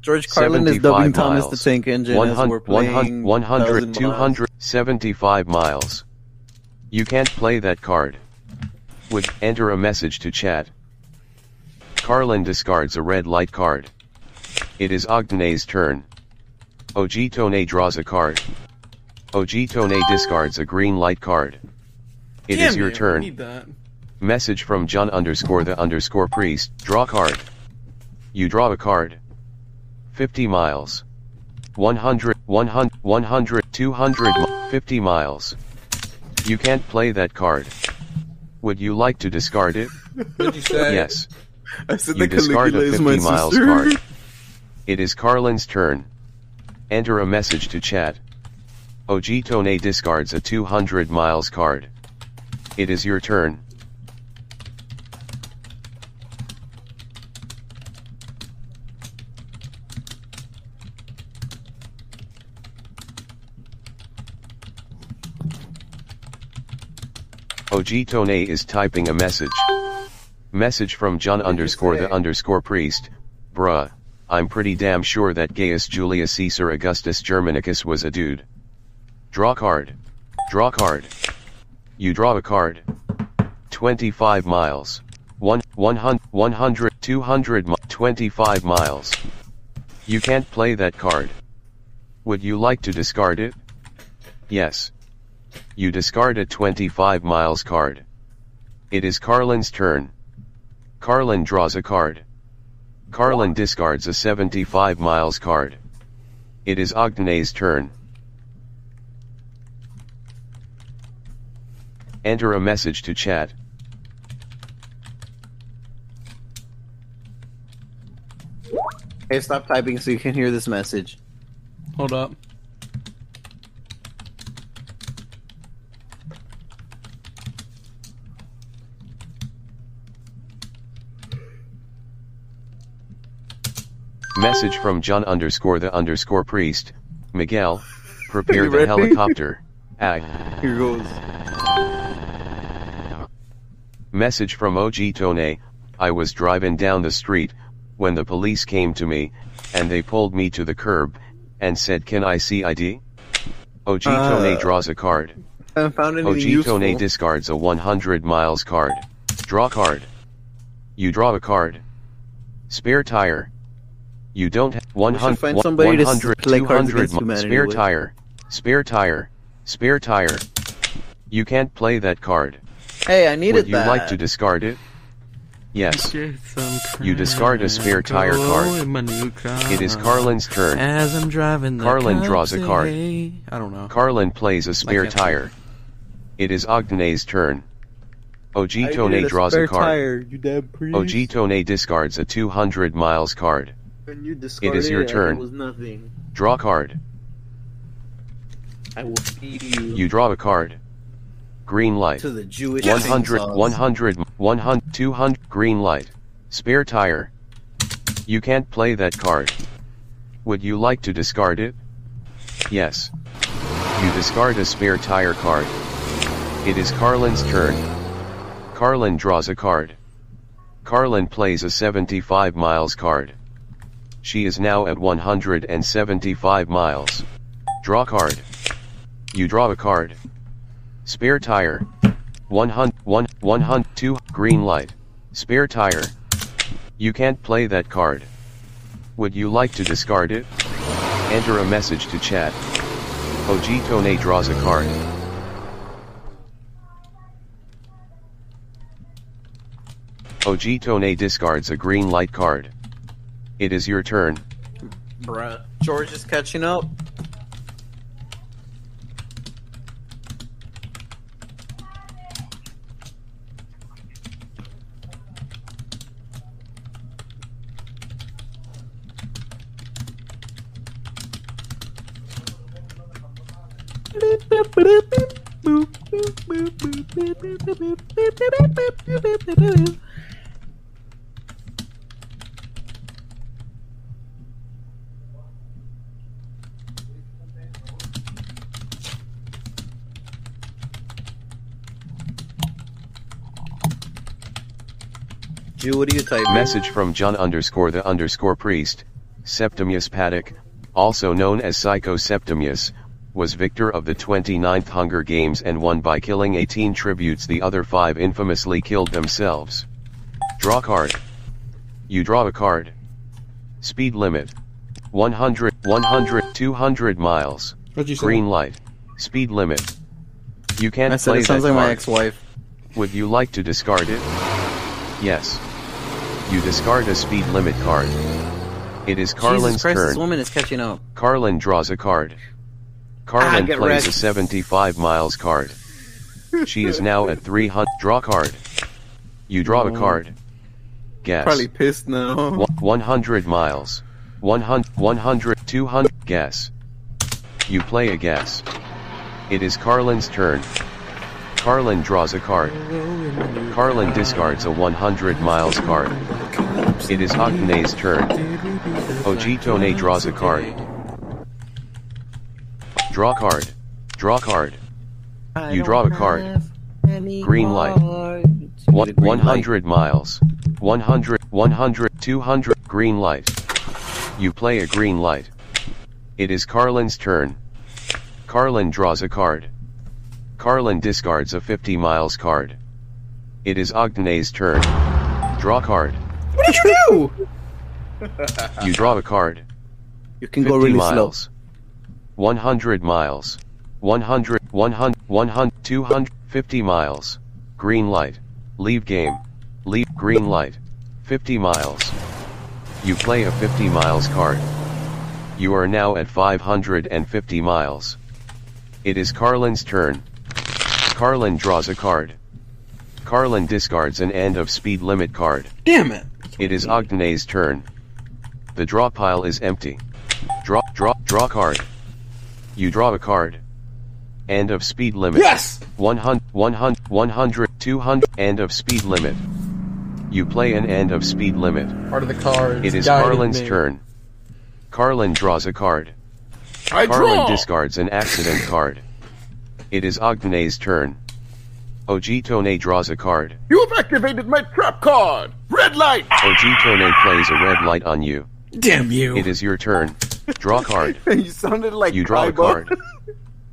George Carlin is 75 dubbing Thomas miles. the Tank Engine as 100, we're playing 100, 100 Thousand Miles. 200, 75 miles. You can't play that card. Would enter a message to chat. Carlin discards a red light card. It is OG Tone's turn. OG Tone draws a card. OG Tone discards a green light card. It is Damn your you, turn. Need that. Message from John underscore the underscore priest. Draw card. You draw a card. 50 miles. 100, 100, 100, 200, 50 miles. You can't play that card. Would you like to discard it? What'd you say? Yes. I said You that discard Caligula a is 50 my miles sister. card. It is Carlin's turn. Enter a message to chat. OG Tone discards a 200 miles card. It is your turn. OG Tone is typing a message. Message from John underscore the underscore priest. Bruh, I'm pretty damn sure that Gaius Julius Caesar Augustus Germanicus was a dude. Draw card. Draw card. You draw a card. 25 miles. 1, 100, 100, 200, mi- 25 miles. You can't play that card. Would you like to discard it? Yes. You discard a 25 miles card. It is Carlin's turn. Carlin draws a card. Carlin discards a 75 miles card. It is OG Tone's turn. Enter a message to chat. Hey, stop typing so you can hear this message. Hold up. Message from John underscore the underscore priest. Miguel, prepare the helicopter. Ah. Here goes. Message from OG Tone, I was driving down the street, when the police came to me, and they pulled me to the curb, and said can I see ID? OG Uh, Tone draws a card. I found anything OG. Tone discards a 100 miles card. Draw card. You draw a card. Spare tire. You don't have 100, find somebody to s- 100 play Cards 200 Humanity spare with. tire. Spare tire. Spare tire. You can't play that card. Hey, I needed Would you that. like to discard it? Yes. You discard a spare tire card. It is Carlin's turn. As I'm driving the Carlin draws a Cubs card. I don't know. Carlin plays a spare tire. It is OG Tone's turn. OG I Tone needed a draws a card. Tire, you damn priest. OG Tone discards a 200 miles card. When you It is your discarded turn. Draw card. I will feed you, You draw a card. Green light. to the Jewish 100, chainsaws. 100, 100, 200, green light. Spare tire. You can't play that card. Would you like to discard it? Yes. You discard a spare tire card. It is Carlin's turn. Carlin draws a card. Carlin plays a 75 miles card. She is now at 175 miles. Draw card. You draw a card. Spare tire. 100, 1, 100, 2, green light. Spare tire. You can't play that card. Would you like to discard it? Enter a message to chat. OG Tone draws a card. OG Tone discards a green light card. It is your turn. Bruh. George is catching up. Jew, what are you typing? Message from John underscore the underscore priest, Septimius Paddock, also known as Psycho Septimius, was victor of the 29th Hunger Games and won by killing 18 tributes the other five infamously killed themselves. Draw card. You draw a card. Speed limit. 100, 100, 200 miles. What'd you say? Green light. Speed limit. You can't I said play it sounds that like my ex-wife. Would you like to discard it? Yes. You discard a speed limit card. It is Carlin's Jesus Christ, turn. this woman is catching up. Carlin draws a card. Carlin Ah, get plays a 75 miles card. She is now at 300. Draw card. You draw a card. Guess. Probably pissed now. One- 100 miles. 100, 100, 200. Guess. You play a guess. It is Carlin's turn. Carlin draws a card. Carlin discards a 100 miles card. It is OG Tone's turn. OG Tone draws a card. Draw card. Draw card. You draw a card. Green light. One, 100 miles. 100, 100, 200, green light. You play a green light. It is Carlin's turn. Carlin draws a card. Carlin discards a 50 miles card. It is OG Tone's turn. Draw card. What did you do? You draw a card. You can 50 go really miles. 100 miles. 100, 100, 100, 200, 50 miles. Green light. Leave game. Leave green light. 50 miles. You play a 50 miles card. You are now at 550 miles. It is Carlin's turn. Carlin draws a card. Carlin discards an end of speed limit card. Damn it! It is OG Tone's turn. The draw pile is empty. Draw, draw, draw card. You draw a card. End of speed limit. Yes! 100, 100, 100, 200, end of speed limit. You play an end of speed limit. Part of the card. It is Carlin's me. turn. Carlin draws a card. I Carlin draw. discards an accident card. It is OG Tone's turn. OG Tone draws a card. You have activated my trap card. Red light. OG Tone plays a red light on you. Damn you! It is your turn. Draw card. you sounded like You draw a card.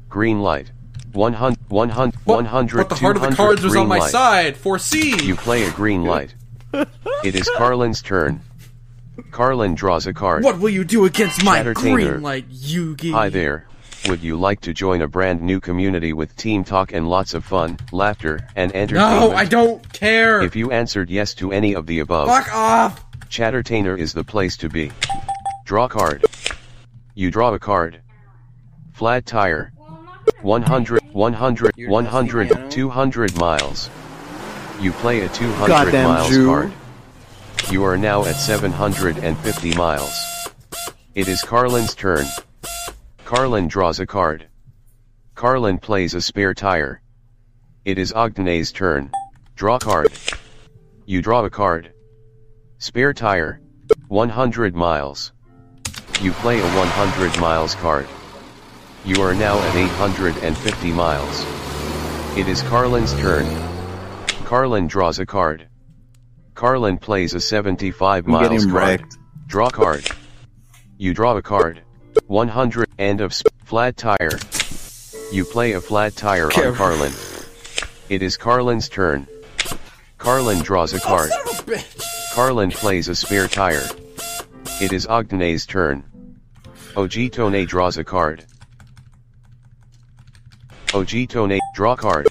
Green light. 100, 100, 100, But the heart of the cards was on green my light. side. Foresee. You play a green light. It is Carlin's turn. Carlin draws a card. What will you do against my green light, Yugi? Hi there. Would you like to join a brand new community with team talk and lots of fun, laughter, and entertainment? No, I don't care. If you answered yes to any of the above, Fuck off. Chattertainer is the place to be. Draw card. You draw a card. Flat tire. 100, 100, You're 100, 200 miles. You play a 200 Goddamn miles Jew. card. You are now at 750 miles. It is Carlin's turn. Carlin draws a card. Carlin plays a spare tire. It is OG Tone's turn. Draw card. You draw a card. Spare tire. 100 miles. You play a 100 miles card. You are now at 850 miles. It is Carlin's turn. Carlin draws a card. Carlin plays a 75 I'm miles card. wrecked. Draw card. You draw a card. 100 end of sp- flat tire. You play a flat tire on Carlin. It is Carlin's turn. Carlin draws a card. A. Carlin plays a spare tire. It is OG Tone's turn. OG Tone draws a card. OG Tone, draw card.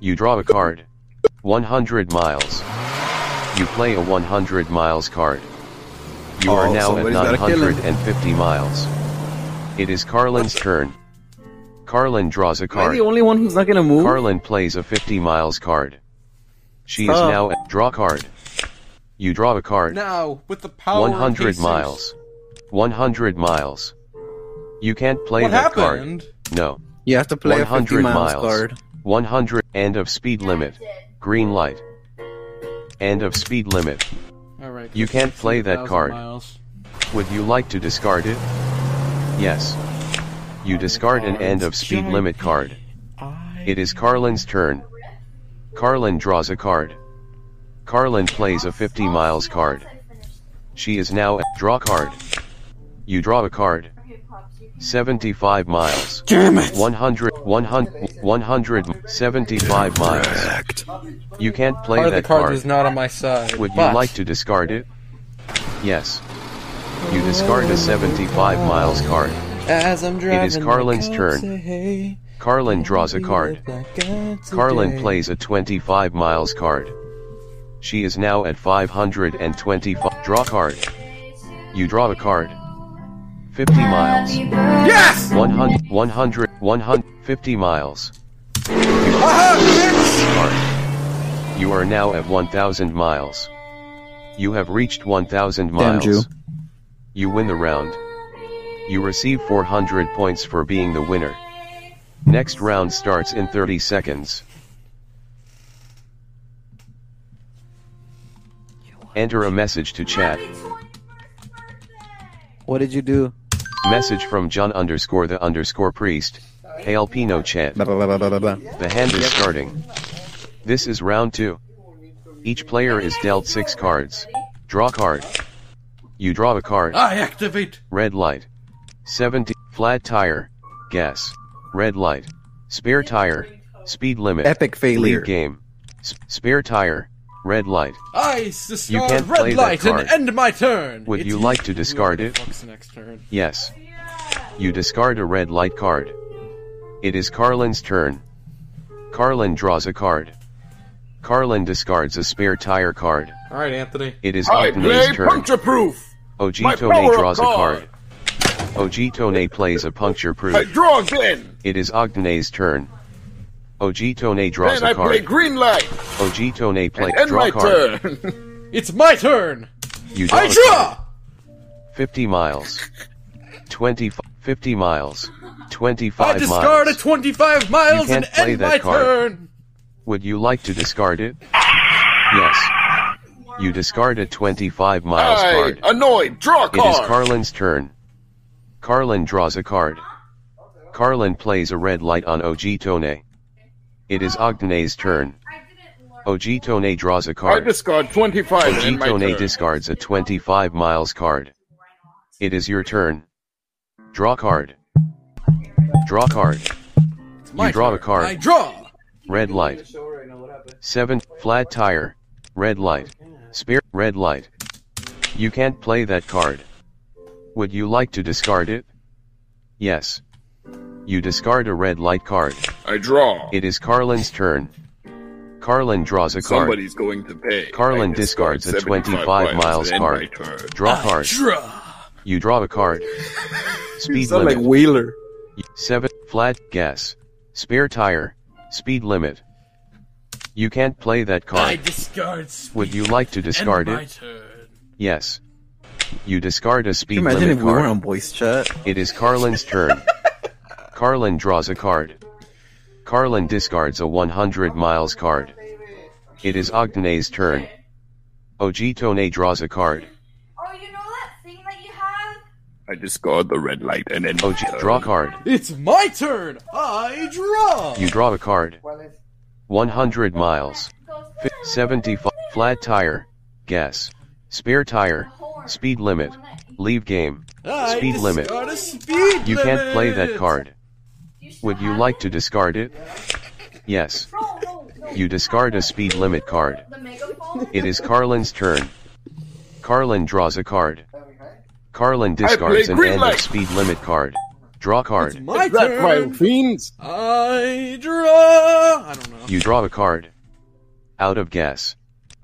You draw a card. 100 miles. You play a 100 miles card. You are Oh, now at somebody's gotta kill him. 950 miles. It is Carlin's turn. Carlin draws a Am I card. the only one who's not gonna move? Carlin plays a 50 miles card. She is now at draw card. You draw a card. Now, with the power 100 Jesus. miles. 100 miles. You can't play What that card. happened? No. You have to play a 50 100 miles, miles. card. 100 end of speed limit. Green light. End of speed limit. All right. You can't play that card. Miles. Would you like to discard it? Yes. You discard an end of speed limit card. It is Carlin's turn. Carlin draws a card. Carlin plays a 50 miles card. She is now at draw card. You draw a card. 75 miles. Damn it! 100, 100, 175 miles. You can't play Part the that card card. was not on my side. Would you like to discard it? Yes. You discard a 75 miles card. As I'm driving, is Carlin's turn. say, hey, Carlin draws a card. Carlin plays a 25 miles card. She is now at 525. Draw card. You draw a card. 50 miles. Yes! 100, 100, 150 miles. Card. You are now at 1000 miles. You have reached 1000 Damn miles. Jew. You win the round. You receive 400 points for being the winner. Next round starts in 30 seconds. Enter a message to chat. What did you do? Message from John underscore the underscore priest. Hail Pino chat. Blah, blah, blah. The hand is starting. This is round 2. Each player is dealt 6 cards. Draw card. You draw a card. I activate. Red light. 70. Flat tire. Gas. Red light. Spare tire. Speed limit. Epic failure. Lead game. S- spare tire. Red light. I discard You can't red play that light and card. end my turn. Would It's you like to discard it? next turn. Yes. You discard a red light card. It is Carlin's turn. Carlin draws a card. Carlin discards a spare tire card. All right, Anthony. It is I play turn. puncture proof. My OG Tone power-up draws a card. card. OG Tone plays a puncture I proof. draw again. It is OG Tone's turn. OG Tone draws Then a I play green light. OG Tone play And end draw my card. turn. It's my turn. You draw I a draw. card. 50 miles. 20 50 miles. 25 I discard miles. a 25 miles can't and play end that my card. turn. Would you like to discard it? Yes. You discard a 25 miles I, card. annoyed, draw a It is card. Carlin's turn. Carlin draws a card. Carlin plays a red light on OG Tone. It is OG Tone's turn. OG Tone draws a card. I discard 25 and OG Tone discards a 25 miles card. It is your turn. Draw card. Draw card. You draw a card. I draw. Red light. 7. Flat tire. Red light. Spear. Red light. You can't play that card. Would you like to discard it? Yes. You discard a red light card. I draw. It is Carlin's turn. Carlin draws a card. Somebody's going to pay. Carlin discards a 25 miles and card. Draw I card. draw. You draw a card. Speed sound limit. like Wheeler. 7. Flat gas. Spare tire. Speed limit. You can't play that card. I card. discard. Would you like to discard my it? turn. Yes. You discard a speed Can you imagine limit if we were card. on voice chat? It is Carlin's turn. Carlin draws a card. Carlin discards a 100 miles card. It is OG Tone's turn. OG Tone draws a card. Oh, you know that thing that you have? I discard the red light and then my Og turn. draw card. It's my turn. I draw. You draw a card. 100 miles. 75. Flat tire. Gas. Spare tire. Speed limit. Leave game. I Speed limit. a speed You can't play that limit. card. Would you like to discard it? Yes. You discard a speed limit card. It is Carlin's turn. Carlin draws a card. Carlin discards an end light. of speed limit card. Draw It's card. my That vile turn. fiends. I draw. I don't know. You draw a card. Out of gas.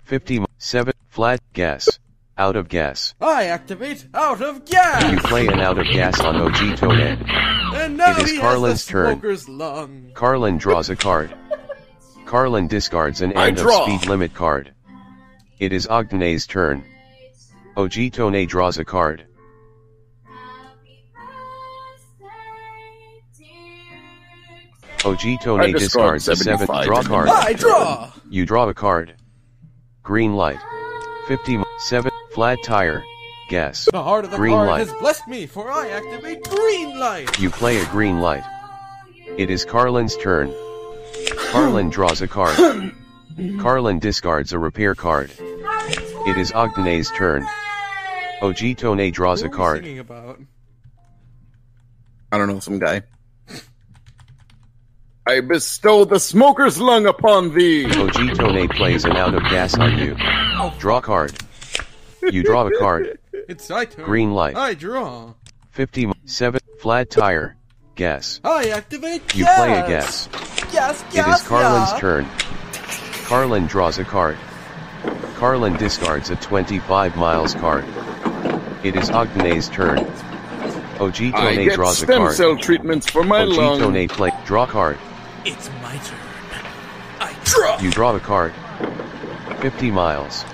57 flat gas. Out of gas. I activate out of gas. You play an out of gas on OG Tone. and now It is he Carlin's has the turn. smoker's lung. Carlin draws a card. Carlin discards an end of speed limit card. It is OG Tone's turn. OG Tone draws a card. OG Tone I discard discards a seventh draw card. I draw. You draw a card. Green light. 50 mi- 7 flat tire. Gas. The heart of the Green card light. has blessed me, for I activate green light. You play a green light. It is Carlin's turn. Carlin draws a card. Carlin discards a repair card. It is OG Tone's turn. OG Tone draws a What are we card. about? I don't know, some guy. I bestow the smoker's lung upon thee. OG Tone plays an out of gas on you. Draw card. You draw a card. It's my turn. Green light. I draw. 57. flat tire. Guess. I activate You gas. play a guess. Yes, It gas, is Carlin's yeah. turn. Carlin draws a card. Carlin discards a 25 miles card. It is OG Tone's turn. I OG Tone get draws a stem card. cell treatments for my lung. OG Tone play draw card. It's my turn. I draw. You draw a card. 50 miles.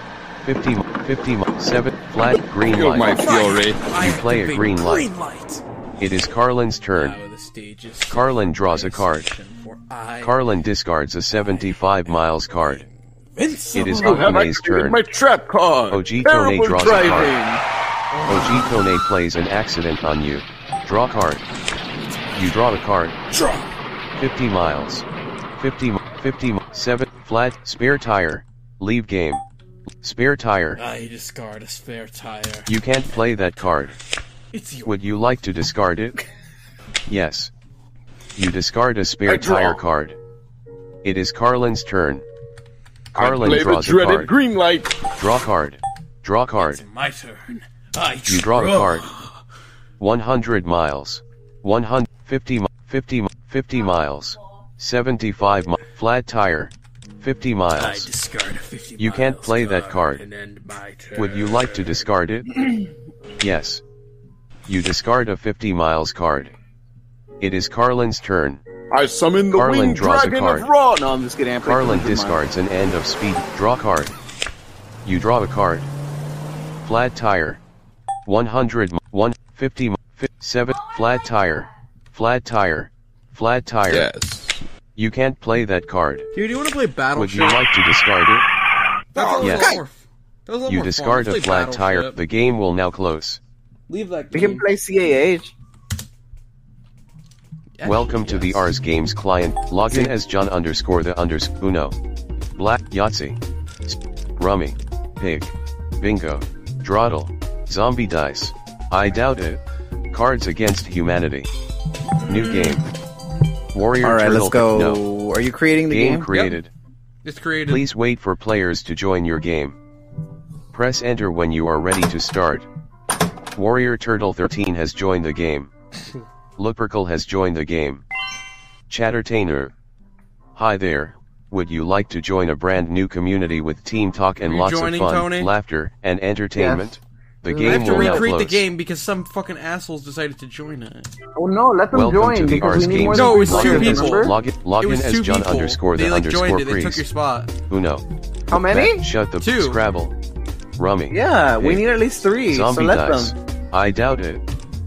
50 50 7 flat green Feel my light. fury. I You play a green light. Green light. It is Carlin's turn. Now the stage is Carlin draws a card. For Carlin discards a 75 miles card. Invincible. It is You have OG Tone's activated turn. my trap card. OG Tone Terrible draws a driving. OG Tone plays an accident on you. Draw card. You draw the card. draw. 50 miles. 50 mi- 50 7 flat spare tire. Leave game. Spare tire. I discard a spare tire. You can't play that card. It's your Would you like to discard it? Yes. You discard a spare tire card. It is Carlin's turn. Carlin I play the draws a dreaded card. green light. Draw card. Draw card. It's my turn. I You draw a card. 100 miles. 150 mi- 50 mi- 50 miles. 75 mi- flat tire. 50 I miles. discard a 50 You can't miles play that card. and end my turn. Would you like to discard it? yes. You discard a 50 miles card. It is Carlin's turn. I summon the Carlin winged draws a card. of Ra. No, I'm just kidding. I played Carlin 100 miles. discards an end of speed. Draw card. You draw a card. Flat tire. 100 mi- 150 mi- 7 flat tire. Flat tire. Flat tire. Yes. You can't play that card. Dude, do you want to play Battle Would you like to discard it? That's Oh, a yes. little orf. That a You more fun. discard a flat tire. The game will now close. Leave that We can play CAH. Yeah, Welcome to the yes. RS Games client. Log in as John underscore the underscore Uno. Black Yahtzee. S- Rummy. Pig. Bingo. Drawdle. Zombie Dice. I doubt it. Cards Against Humanity. New game. Warrior All right, Turtle. let's go. No. Are you creating the Game game? created. It's created. Please wait for players to join your game. Press enter when you are ready to start. Warrior Turtle 13 has joined the game. Lupercal has joined the game. Chattertainer. Hi there. Would you like to join a brand new community with team talk and you lots of fun, Tony? laughter, and entertainment? The I have to recreate the game because some fucking assholes decided to join it. Oh no, let them Welcome join to the because RS we need more than No, it was two people. Log in, log it in was as two John people. underscore they the like underscore joined it. They took your spot. Uno. How many? That- shut the Two. Scrabble. Rummy. Yeah, we Pig. need at least three. Zombie so let dice. them. I doubt it.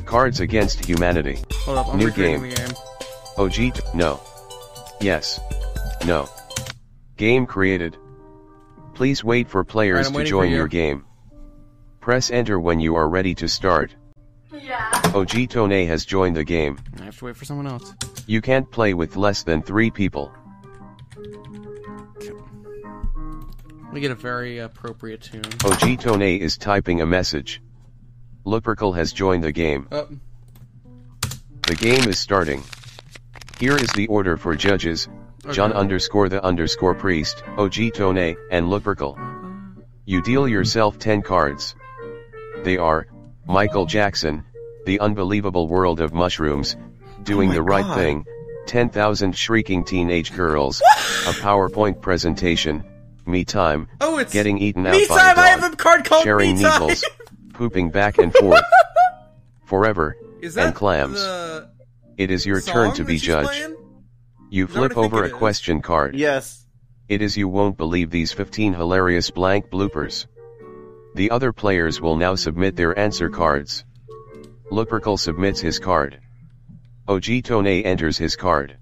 Cards Against Humanity. Hold up, I'm New game. the game. Oh, OG t- no. Yes. No. Game created. Please wait for players Alright, I'm to join for you. your game. Press enter when you are ready to start. Yeah. OG Tone has joined the game. I have to wait for someone else. You can't play with less than three people. We get a very appropriate tune. OG Tone is typing a message. Lupercal has joined the game. Oh, The game is starting. Here is the order for judges, John underscore the underscore priest, OG Tone, and Lupercal. You deal yourself 10 cards. They are, Michael Jackson, The Unbelievable World of Mushrooms, Doing Oh my the Right God. Thing, 10,000 Shrieking Teenage Girls, a PowerPoint presentation, Me Time, oh, it's Getting Eaten Out Me by time. a I have a card called Sharing Me Time. Needles, Pooping Back and Forth, Forever, Is that and Clams. It is your turn to be she's judge. playing? You Is that what flip over a is? question card. Yes. It is you won't believe these 15 hilarious blank bloopers. The other players will now submit their answer cards. Lupercal submits his card. OG Tone enters his card.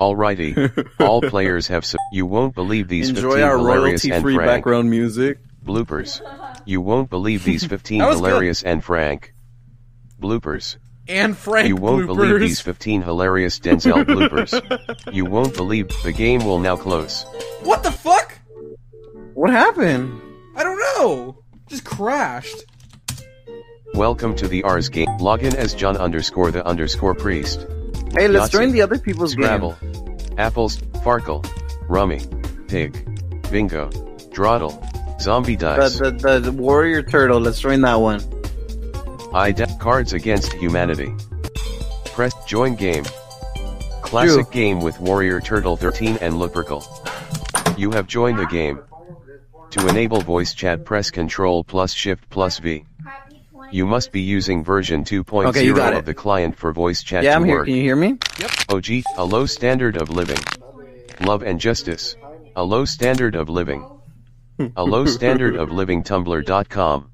Alrighty, all players have sub- you won't believe these 15 Enjoy our hilarious and royalty-free frank background music. bloopers. You won't believe these 15 That was good. hilarious and frank bloopers. And Frank You won't bloopers. believe these 15 hilarious Denzel bloopers. You won't believe the game will now close. What the fuck? What happened? I don't know. Just crashed. Welcome to the RS game. Login as John underscore the underscore priest. Hey, let's Yahtzee. join the other people's Scrabble. game. Apples, Farkle. Rummy. Pig. Bingo. Drawdle. Zombie dice. The, the, the warrior turtle. Let's join that one. I de- cards against humanity. Press join game. Classic Drew. game with Warrior Turtle 13 and Lupercal. You have joined the game. To enable voice chat press Control plus Shift plus V. You must be using version 2.0 Okay, of the client for voice chat Yeah, to I'm here. work. Can you hear me? Yep. OG, a low standard of living. Love and justice. A low standard of living. A low standard of living tumblr.com.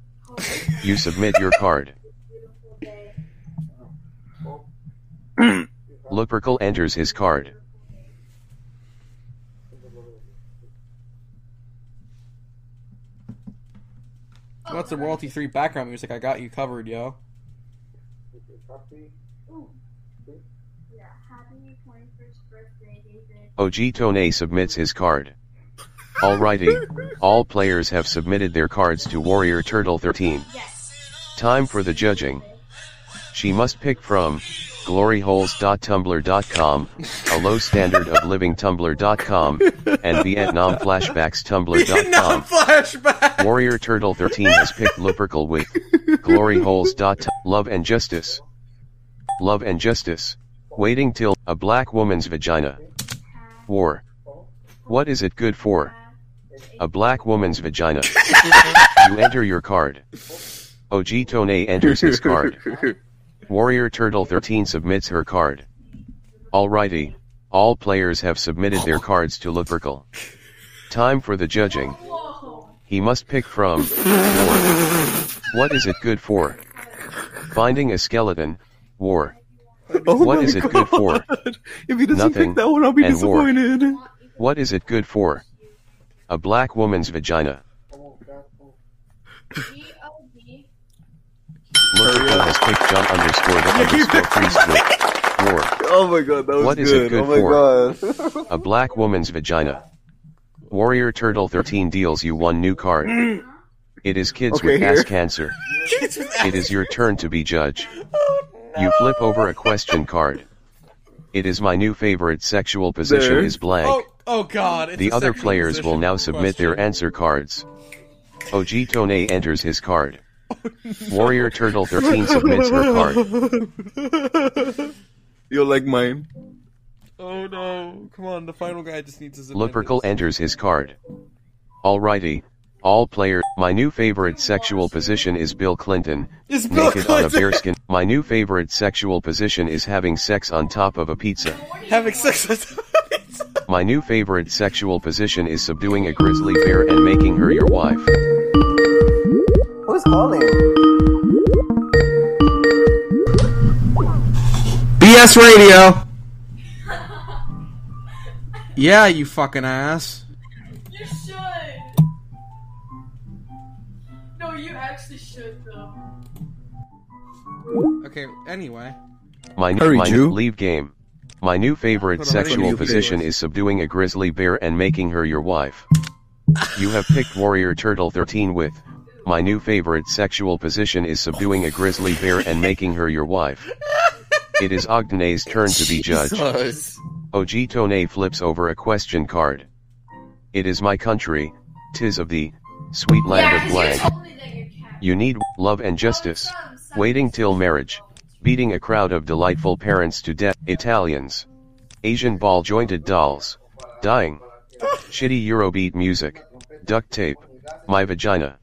You submit your card. Lupercal enters his card. What's the royalty free background music? I got you covered, yo. Yeah. Happy 21st birthday, David. OG Tone submits his card. Alrighty, all players have submitted their cards to Warrior Turtle 13. Yes. Time for the judging. She must pick from gloryholes.tumblr.com, a low standard of living tumblr.com, and Vietnam flashbacks Vietnam tumblr.com. flashback. Warrior Turtle 13 has picked Lupercal with gloryholes. Love and justice. Love and justice. Waiting till a black woman's vagina. War. What is it good for? A black woman's vagina. you enter your card. OG Tone enters his card. Warrior Turtle 13 submits her card. Alrighty, all players have submitted their cards to Lupercal. Time for the judging. He must pick from War. What is it good for? Finding a skeleton, War. Oh What my is it good for? If he doesn't Nothing pick that one, I'll be and war. disappointed. What is it good for? A black woman's vagina. G-O-D. Lupercal has picked John underscore the underscore priest with war. Oh my god, that was What is good. it good oh my for? god. A black woman's vagina. Warrior Turtle 13 deals you one new card. It is kids Okay, with here. ass cancer. It is your turn to be judge. Oh, you flip over a question card. It is my new favorite sexual position There. is blank. Oh, oh god. It's The other players will now submit their answer cards. OG Tone enters his card. Warrior Turtle 13 submits her card. You're like mine. Oh no. Come on, the final guy just needs his. submit Lupercal enters his card. Alrighty. All players. My new favorite sexual position is Bill Clinton. It's Bill naked on a bearskin. My new favorite sexual position is having sex on top of a pizza. Having sex with My new favorite sexual position is subduing a grizzly bear and making her your wife. Who's calling? BS Radio. yeah, you fucking ass. You should. No, you actually should though. Okay, anyway. My new, Hurry, my new leave game. My new favorite Hold on, hold on. sexual You position is subduing a grizzly bear and making her your wife. You have picked Warrior Turtle 13 with. My new favorite sexual position is subduing a grizzly bear and making her your wife. It is OG Tone's turn to be judge. Jesus. OG flips over a question card. It is my country, tis of the sweet land yeah, of 'cause blank. you told me that you're. You need love and justice. Oh, Waiting till marriage. Beating a crowd of delightful parents to death. Italians. Asian ball jointed dolls. Dying. Shitty Eurobeat music. Duct tape. My vagina.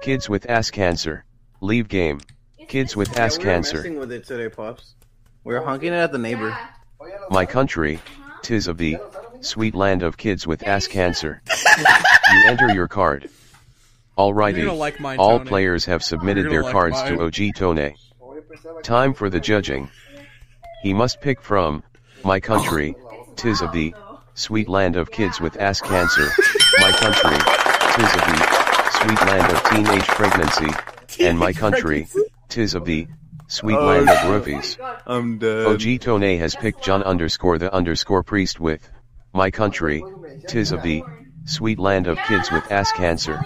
Kids with ass cancer. Leave game. Kids with ass we were cancer. messing with it today, pops. We were honking it at the neighbor. Yeah. My country. Tis of the sweet land of kids with ass cancer. you enter your card. You're Alrighty. like mine, All players have submitted their gonna cards like to mine. OG Tone. Time for the judging. He must pick from my country, tis of the sweet land of kids with ass cancer. My country, tis of the sweet land of teenage pregnancy. And my country, tis of the sweet Oh, land of shit. roofies. Oh I'm dead. OG Tone has picked John underscore the underscore priest with my country, tis of the sweet land of kids with ass cancer.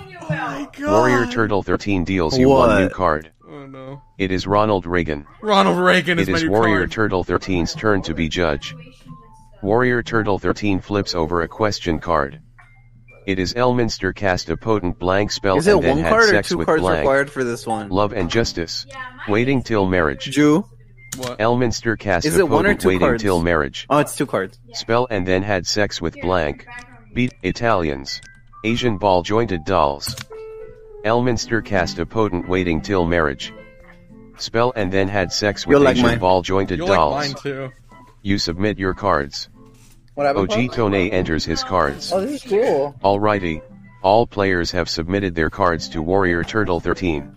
Warrior oh Turtle 13 deals you one new What? card. Oh no. It is Ronald Reagan. Ronald Reagan is It my is new Warrior card. Turtle 13's turn to be judge. Warrior Turtle 13 flips over a question card. It is Elminster cast a potent blank spell Is it and then one had card or sex two with cards blank. required for this one? Love and justice. Waiting till marriage. Jew? What? Elminster cast Is a it one or potent two waiting cards? till marriage. Oh, it's two cards. Spell and then had sex with blank. Beat Italians. Asian ball jointed dolls. Elminster cast a potent waiting till marriage. Spell and then had sex with You'll like Asian mine. ball jointed You'll dolls. like mine too. You submit your cards. What happened? OG enters his cards. Oh, this is cool. Alrighty. All players have submitted their cards to Warrior Turtle 13.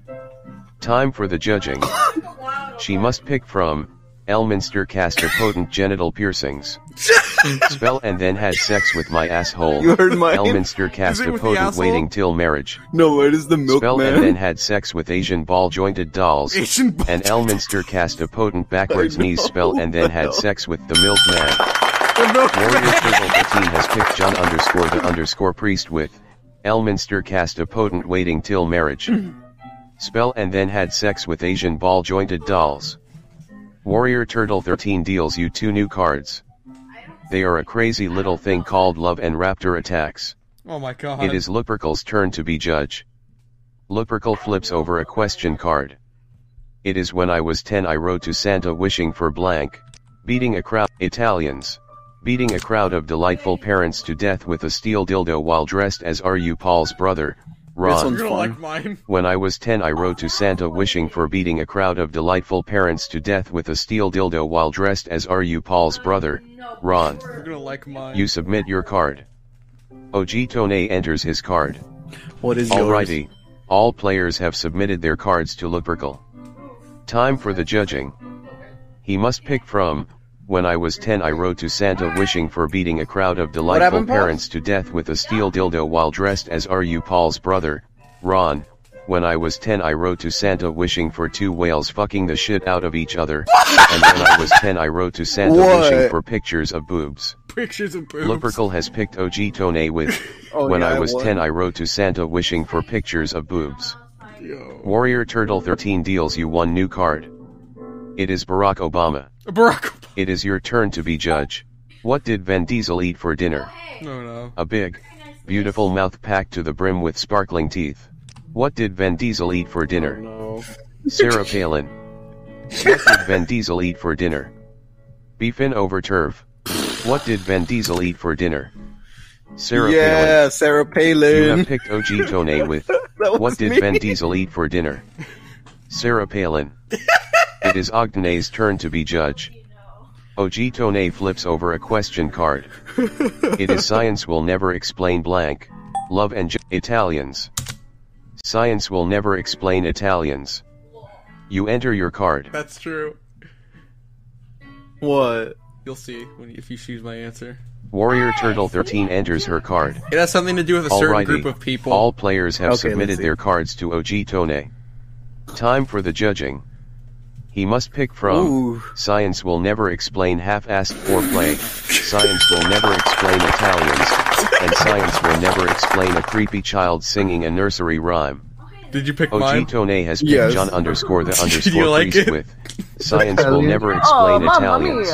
Time for the judging. She must pick from Elminster cast a potent genital piercings. Spell and then had sex with my asshole. You heard mine? Elminster cast a potent waiting till marriage. No, it is the Spell and then had sex with Asian ball jointed dolls. Asian ball And Elminster cast a potent backwards knees spell and then had sex with the milkman. The milk- Warrior Turtle 13 has picked John underscore the underscore priest with Elminster cast a potent waiting till marriage. Spell and then had sex with Asian ball jointed dolls. Warrior Turtle 13 deals you two new cards. They are a crazy little thing called Love and Raptor Attacks. Oh my god. It is Lupercal's turn to be judge. Lupercal flips over a question card. It is when I was 10 I wrote to Santa wishing for blank. Beating a crowd, Italians. Beating a crowd of delightful parents to death with a steel dildo while dressed as R.U. Paul's brother, Ron. You're gonna fun. like mine. When I was 10 I wrote to Santa wishing for beating a crowd of delightful parents to death with a steel dildo while dressed as R.U. Paul's brother, Ron. You're gonna like mine. You submit your card. OG Tone enters his card. What is yours? Alrighty. All players have submitted their cards to Lupercal. Time for the judging. He must pick from, when I was 10 I wrote to Santa wishing for beating a crowd of delightful happened, parents to death with a steel dildo while dressed as R.U. Paul's brother, Ron. When I was 10 I wrote to Santa wishing for two whales fucking the shit out of each other. and when I was 10 I wrote to Santa wishing for pictures of boobs. Pictures of boobs. Lupercal has picked OG Tone with. Oh, when yeah, I was won. 10 I wrote to Santa wishing for pictures of boobs. Yo. Warrior Turtle 13 deals you one new card. It is Barack Obama. Barack Obama. It is your turn to be judge. What did Vin Diesel eat for dinner? Oh, no, no. A big, beautiful mouth packed to the brim with sparkling teeth. What did Vin Diesel eat for dinner? No. Sarah Palin. What did Vin Diesel eat for dinner? Beefin over turf. What did Vin Diesel eat for dinner? Sarah Palin. yeah, Sarah Palin. You Palin. have picked OG Tone with. What did me. Vin Diesel eat for dinner? Sarah Palin. It is OG Tone's turn to be judge. OG Tone flips over a question card. It is science will never explain blank. Love and ju- Italians. Science will never explain Italians. You enter your card. That's true. What? You'll see when if you choose my answer. Warrior Turtle 13 enters her card. It has something to do with a certain group of people. All players have Okay, submitted their cards to OG Tone. Time for the judging. He must pick from Ooh. Science will never explain half-assed foreplay. Science will never explain Italians. And science will never explain a creepy child singing a nursery rhyme. Did you pick mine? OG Tone has picked Yes. John underscore the Did you underscore like priest it? with. Science will never explain Italians.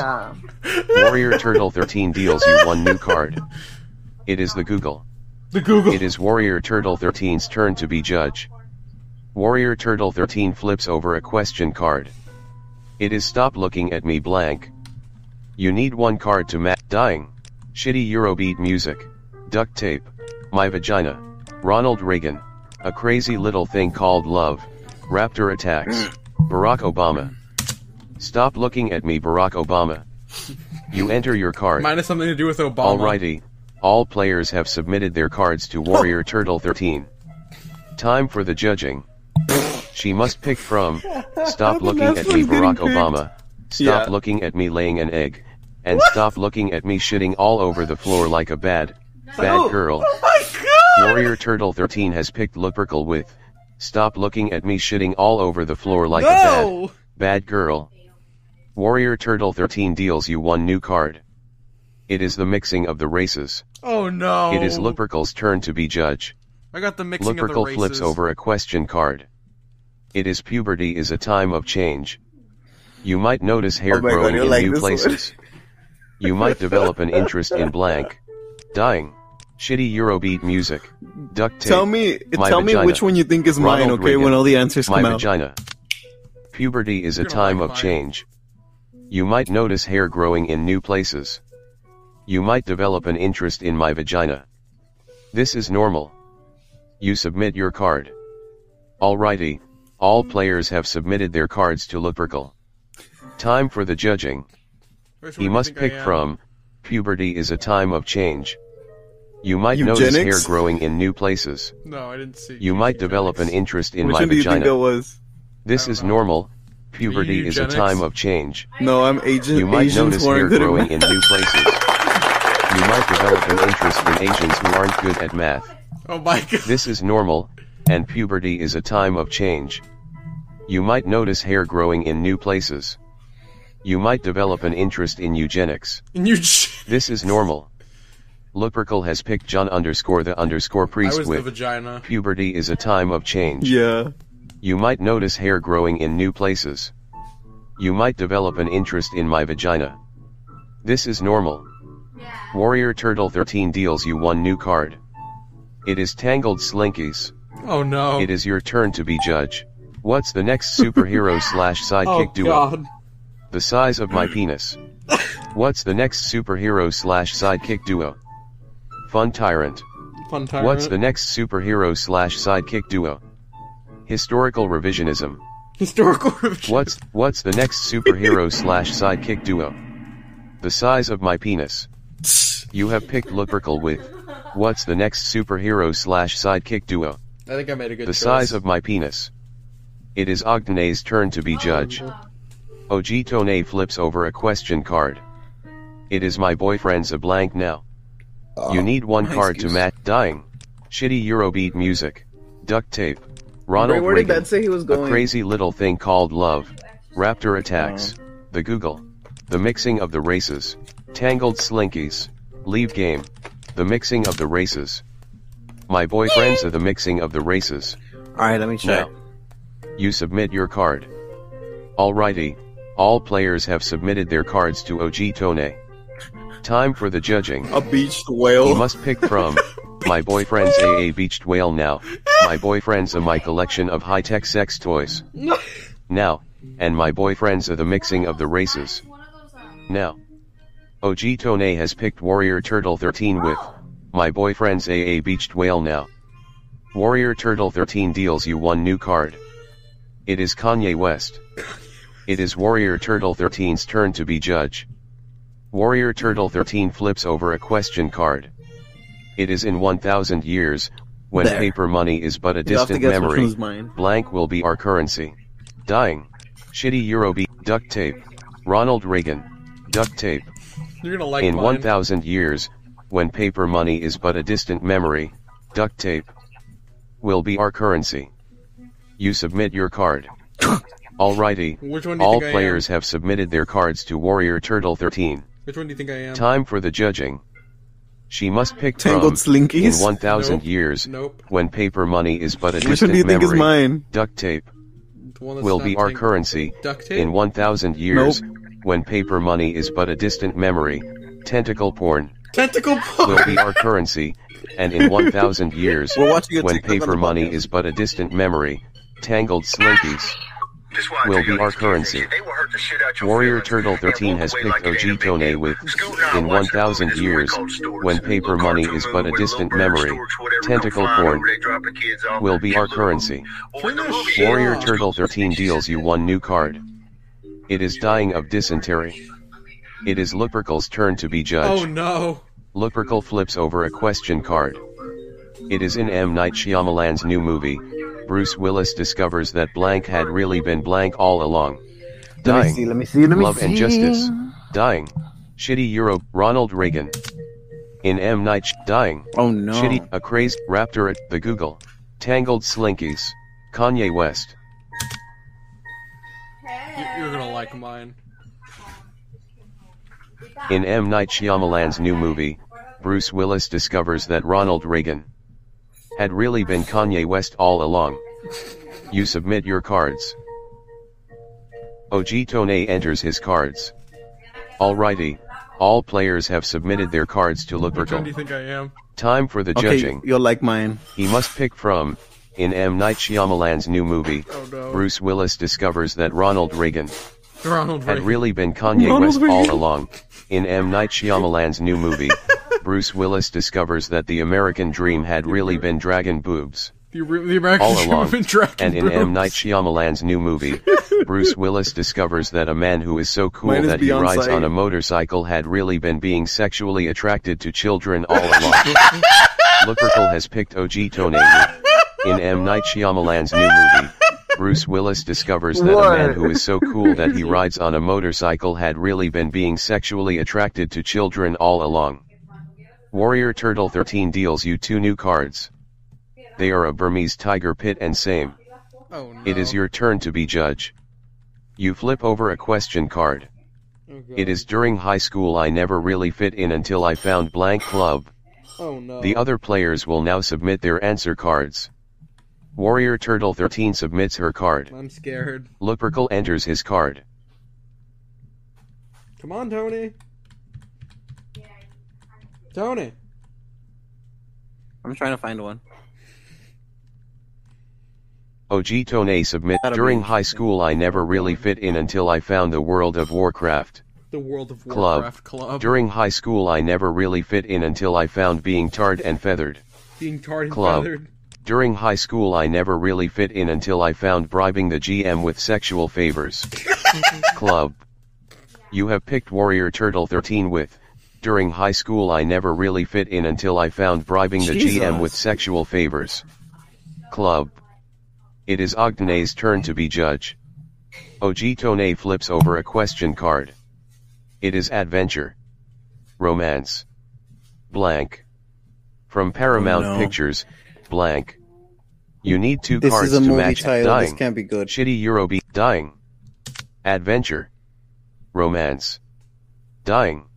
Warrior Turtle 13 deals you one new card. It is the Google. The Google. It is Warrior Turtle 13's turn to be judge. Warrior Turtle 13 flips over a question card. It is stop looking at me blank. You need one card to match dying. Shitty Eurobeat music. Duct tape. My vagina. Ronald Reagan. A crazy little thing called love. Raptor attacks. Barack Obama. Stop looking at me Barack Obama. You enter your card. Mine has something to do with Obama. Alrighty. All players have submitted their cards to Warrior Turtle 13. Time for the judging. She must pick from Stop looking at me Barack. Obama. Stop Yeah. looking at me laying an egg. And stop looking at me shitting all over the floor like a bad, bad girl. Oh my god! Warrior Turtle 13 has picked Lupercal with Stop looking at me shitting all over the floor like a bad, Bad girl. Warrior Turtle 13 deals you one new card. It is the mixing of the races. Oh no! It is Lupercal's turn to be judge. I got the mixing of the Lupercal races. flips over a question card. It is puberty is a time of change. You might notice hair Oh my God, growing in like new places. you might develop an interest in blank. Dying. Shitty Eurobeat music. Duct tape. Tell me, My tell me which one you think is mine, okay? Reagan. When all the answers My come out. vagina. Puberty is a time of change. You might notice hair growing in new places. You might develop an interest in my vagina. This is normal. You submit your card. Alrighty. All players have submitted their cards to Lupercal. Time for the judging. Which He must pick from Puberty is a time of change. You might notice hair growing in new places. No, I didn't see. You might develop an interest in Which my one do you think vagina. was? This is know. normal. Puberty is a time of change. No, I'm Asian. You might Asians notice hair aren't good at growing in new places. You might develop an interest in Asians who aren't good at math. Oh my god. This is normal, and puberty is a time of change. You might notice hair growing in new places. You might develop an interest in eugenics. And you. This is normal. Lupercal has picked John underscore the underscore I priest was the with vagina. puberty is a time of change. Yeah. You might notice hair growing in new places. You might develop an interest in my vagina. This is normal. Yeah. Warrior Turtle 13 deals you one new card. It is Tangled Slinkies. Oh no. It is your turn to be judge. What's the next superhero slash Oh sidekick duo? god. The size of my penis. What's the next superhero slash sidekick duo? Fun Tyrant. Fun time. What's the next superhero slash sidekick duo? Historical revisionism. historical revision? What's what's the next superhero slash sidekick duo? The size of my penis. You have picked Lupercal with. What's the next superhero slash sidekick duo? I think I made a good The choice. size of my penis. It is OG Tone's turn to be oh, judge. OG Tone flips over a question card. It is my boyfriend's a blank now. Oh, you need one nice card to excuse. match dying. Shitty Eurobeat music. Duct tape. Ronald Where did Reagan. say he was A crazy little thing called love. Raptor attacks. Oh. The Google. The mixing of the races. Tangled slinkies. Leave game. The mixing of the races. My boyfriends are the mixing of the races. Alright, let me check. Now. You submit your card. Alrighty. All players have submitted their cards to OG Tone. Time for the judging. A beached whale. You must pick from my boyfriend's AA beached whale now. My boyfriend's a my collection of high-tech sex toys. Now, and my boyfriend's are the mixing of the races. One of those, Now. OG Tone has picked Warrior Turtle 13 with my boyfriend's AA beached whale now. Warrior Turtle 13 deals you one new card. It is Kanye West. It is Warrior Turtle 13's turn to be judge. Warrior Turtle 13 flips over a question card. It is in 1000 years, when There. paper money is but a You have to distant memory, blank will be our currency. Dying. Shitty Eurobeat, duct tape. Ronald Reagan. Duct tape. You're gonna like In mine. 1000 years, when paper money is but a distant memory, duct tape will be our currency. You submit your card. Alrighty. Which one do you All think I am? players have submitted their cards to Warrior Turtle 13. Which one do you think I am? Time for the judging. She must pick Tangled from in 1000 Nope. years, Nope. when paper money is but a distant Which one do you think is mine? Duct tape The one that's will be our currency. Duct tape. In 1000 years, nope. when paper money is but a distant memory, tentacle porn Tentacle porn. will be our currency, and in 1000 years, We're watching a when paper money is but a distant memory, tangled slinkies will be our currency. Warrior Turtle 13 has picked OG Tone with, in 1000 years, when paper money is but a distant memory, tentacle porn will be our currency. Warrior Turtle 13 deals you one new card. It is dying of dysentery. It is Lupercal's turn to be judge. Oh no. Lupercal flips over a question card. It is in M. Night Shyamalan's new movie. Bruce Willis discovers that blank had really been blank all along. Let me Dying. see, let me see, let me Love see. and Justice. Dying. Shitty Euro. Ronald Reagan. In M. Night. Sh- dying. Oh no. Shitty. A crazed Raptor at the Google. Tangled Slinkies. Kanye West. You- You're gonna like mine. In M. Night Shyamalan's new movie, Bruce Willis discovers that Ronald Reagan had really been Kanye West all along. You submit your cards. OG Tone enters his cards. Alrighty. All players have submitted their cards to Which one do you think I am? Time for the Okay, judging. you'll like mine. He must pick from, in M. Night Shyamalan's new movie, Oh no. Bruce Willis discovers that Ronald Reagan Ronald had Reagan. really been Kanye Ronald West all along. In M. Night Shyamalan's new movie, Bruce Willis discovers that the American dream had really been dragon boobs. The, the American All Dream along. of Dragon And in M. Boobs. Night Shyamalan's new movie, Bruce Willis discovers that a man who is so cool Mine is that he Beyonce. rides on a motorcycle had really been being sexually attracted to children all along. Lupercal has picked OG Tone. In M. Night Shyamalan's new movie, Bruce Willis discovers that a man who is so cool that he rides on a motorcycle had really been being sexually attracted to children all along. Warrior Turtle 13 deals you two new cards. They are a Burmese tiger pit and same. Oh no. It is your turn to be judge. You flip over a question card. Oh, It is during high school I never really fit in until I found blank club. Oh no. The other players will now submit their answer cards. Warrior Turtle 13 submits her card. I'm scared. Lupercal enters his card. Come on, Tony. Tony. I'm trying to find one. OG Tone submit That'll during high interesting. school I never really fit in until I found the World of Warcraft. The World of Club. Warcraft Club. During high school I never really fit in until I found being tarred and feathered. Being tarred and Club. feathered. During high school I never really fit in until I found bribing the GM with sexual favors. Club. You have picked Warrior Turtle 13 with. During high school I never really fit in until I found bribing the GM with sexual favors. Club. It is OG Tone's turn to be judge. OG Tone flips over a question card. It is adventure. Romance. Blank. From Paramount no. Pictures, blank. You need two This cards is a to movie match title. This dying. can't be good. Shitty Eurobeat dying. Adventure. Romance. Dying.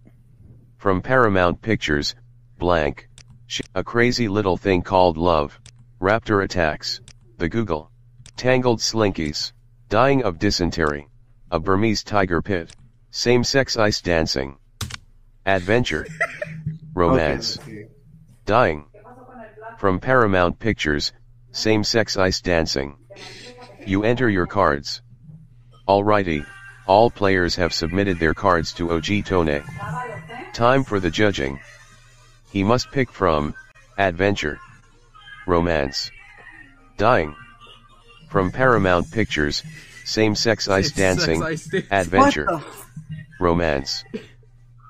From Paramount Pictures, blank. Sh- a crazy little thing called love. Raptor attacks. The Google. Tangled slinkies. Dying of dysentery. A Burmese tiger pit. Same sex ice dancing. Adventure. Romance. Dying. From Paramount Pictures, same sex ice dancing. You enter your cards. Alrighty, all players have submitted their cards to OG Tone. Time for the judging. He must pick from Adventure, Romance, Dying. From Paramount Pictures, same sex ice dancing, Sex ice dancing. Adventure, Romance,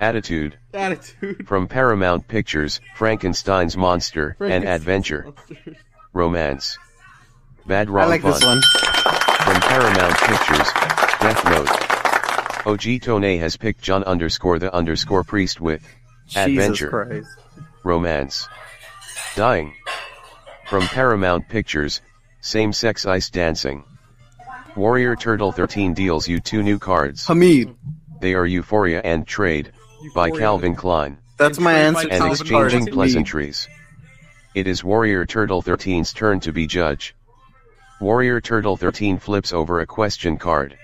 Attitude. Attitude. From Paramount Pictures, Frankenstein's Monster, and Adventure, Romance. Bad I Wrong like Fun. this one. From Paramount Pictures, Death Note. OG Tone has picked John underscore the underscore priest with Jesus Adventure, Christ. Romance. Dying. From Paramount Pictures, Same Sex Ice Dancing. Warrior Turtle 13 deals you two new cards. Hamid. They are Euphoria and Trade, by Calvin Klein. That's my answer. and Calvin to this Klein. card. exchanging Hamid. pleasantries. It is Warrior Turtle 13's turn to be judge. Warrior Turtle 13 flips over a question card.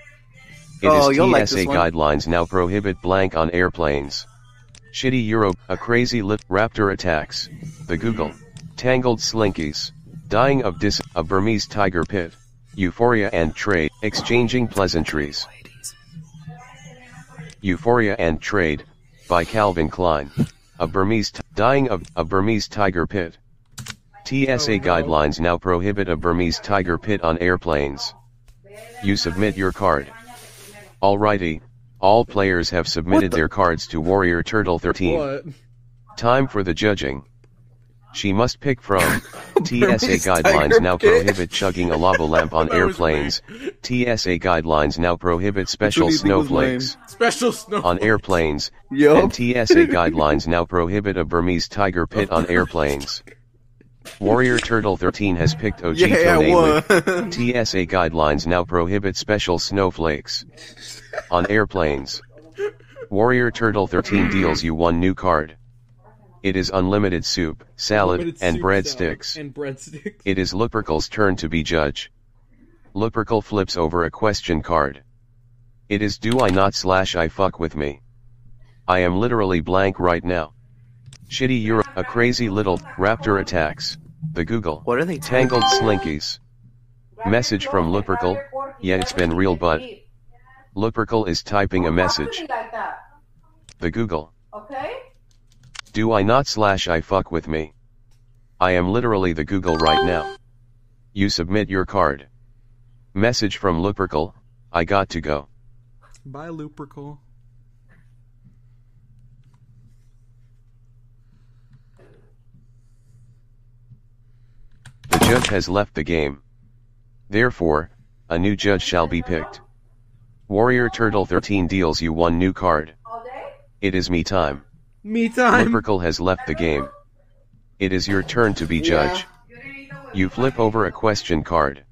It is Oh, like TSA one. guidelines now prohibit blank on airplanes. Shitty Euro, a crazy lit raptor attacks. The Google. Tangled slinkies. Dying of dis, a Burmese tiger pit. Euphoria and trade, exchanging pleasantries. Euphoria and Trade, by Calvin Klein. A Burmese, t- dying of, a Burmese tiger pit. TSA Oh, guidelines now prohibit a Burmese tiger pit on airplanes. You submit your card. Alrighty, all players have submitted their cards to Warrior Turtle 13. What? Time for the judging. She must pick from TSA guidelines now pit. prohibit chugging a lava lamp on airplanes. TSA guidelines now prohibit special what do you think was lame? snowflakes Special snow. on airplanes. Yup. And TSA guidelines now prohibit a Burmese tiger pit on airplanes. Warrior Turtle 13 has picked OG Yeah, I Tone won. with TSA guidelines now prohibit special snowflakes on airplanes. Warrior Turtle 13 deals you one new card. It is unlimited soup, salad, Limited and soup breadsticks. salad And breadsticks. It is Lupercal's turn to be judge. Lupercal flips over a question card. It is do I not slash I fuck with me. I am literally blank right now. Shitty Euro, a crazy little raptor attacks. The Google. What are they Tangled slinkies. Message from Lupercal. Yeah, it's been real, but Lupercal is typing a message. The Google. okay? Do I not slash I fuck with me? I am literally the Google right now. You submit your card. Message from Lupercal, I got to go. Bye, Lupercal. The judge has left the game. Therefore, a new judge shall be picked. Warrior Turtle 13 deals you one new card. It is me time. Me time. Lupercal has left the game. It is your turn to be judge. You flip over a question card.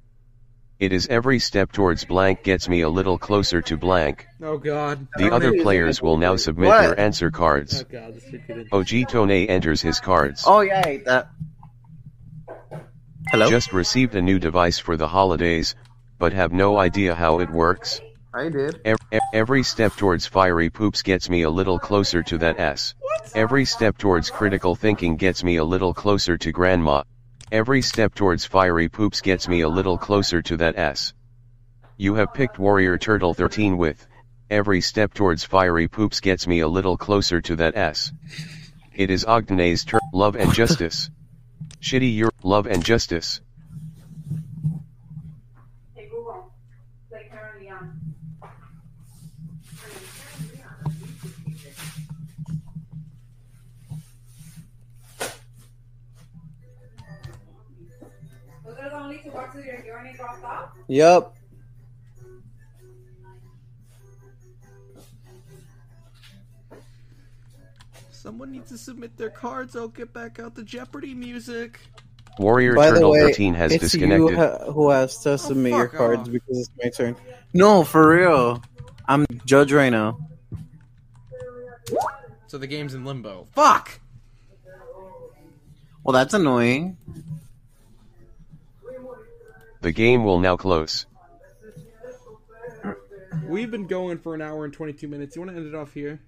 It is every step towards blank gets me a little closer to blank. Oh god. The other players will now submit What? their answer Oh cards. god, this should get in. Enters his cards. Oh yeah, I hate that. Hello. Just received a new device for the holidays, but have no idea how it works. I did. Ev- ev- Every step towards fiery poops gets me a little closer to that S. What? Every step towards critical thinking gets me a little closer to grandma. Every step towards fiery poops gets me a little closer to that S. You have picked Warrior Turtle 13 with, every step towards fiery poops gets me a little closer to that S. It is OG Tone's turn, love and justice. Shitty your, love and justice. Hey Google, play. Those Someone needs to submit their cards. I'll get back out the Jeopardy music. Warrior By the Turtle way, 13 has it's disconnected. you ha- who has to oh, submit Oh, your cards off. because it's my turn. No, for real. I'm judge right now. So the game's in limbo. Fuck! Well, that's annoying. The game will now close. We've been going for an hour and 22 minutes. You want to end it off here?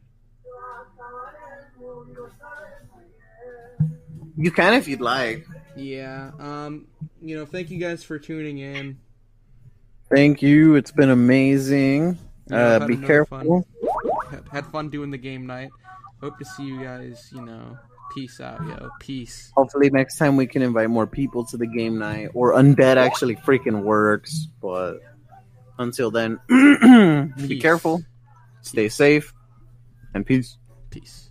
You can if you'd like. Yeah. Um. You know, thank you guys for tuning in. Thank you. It's been amazing. Yeah, Uh, be careful. Had, had fun doing the game night. Hope to see you guys. You know, peace out, yo. Peace. Hopefully, next time we can invite more people to the game night, or Undead actually freaking works. But until then, be careful, stay safe, and peace. Peace.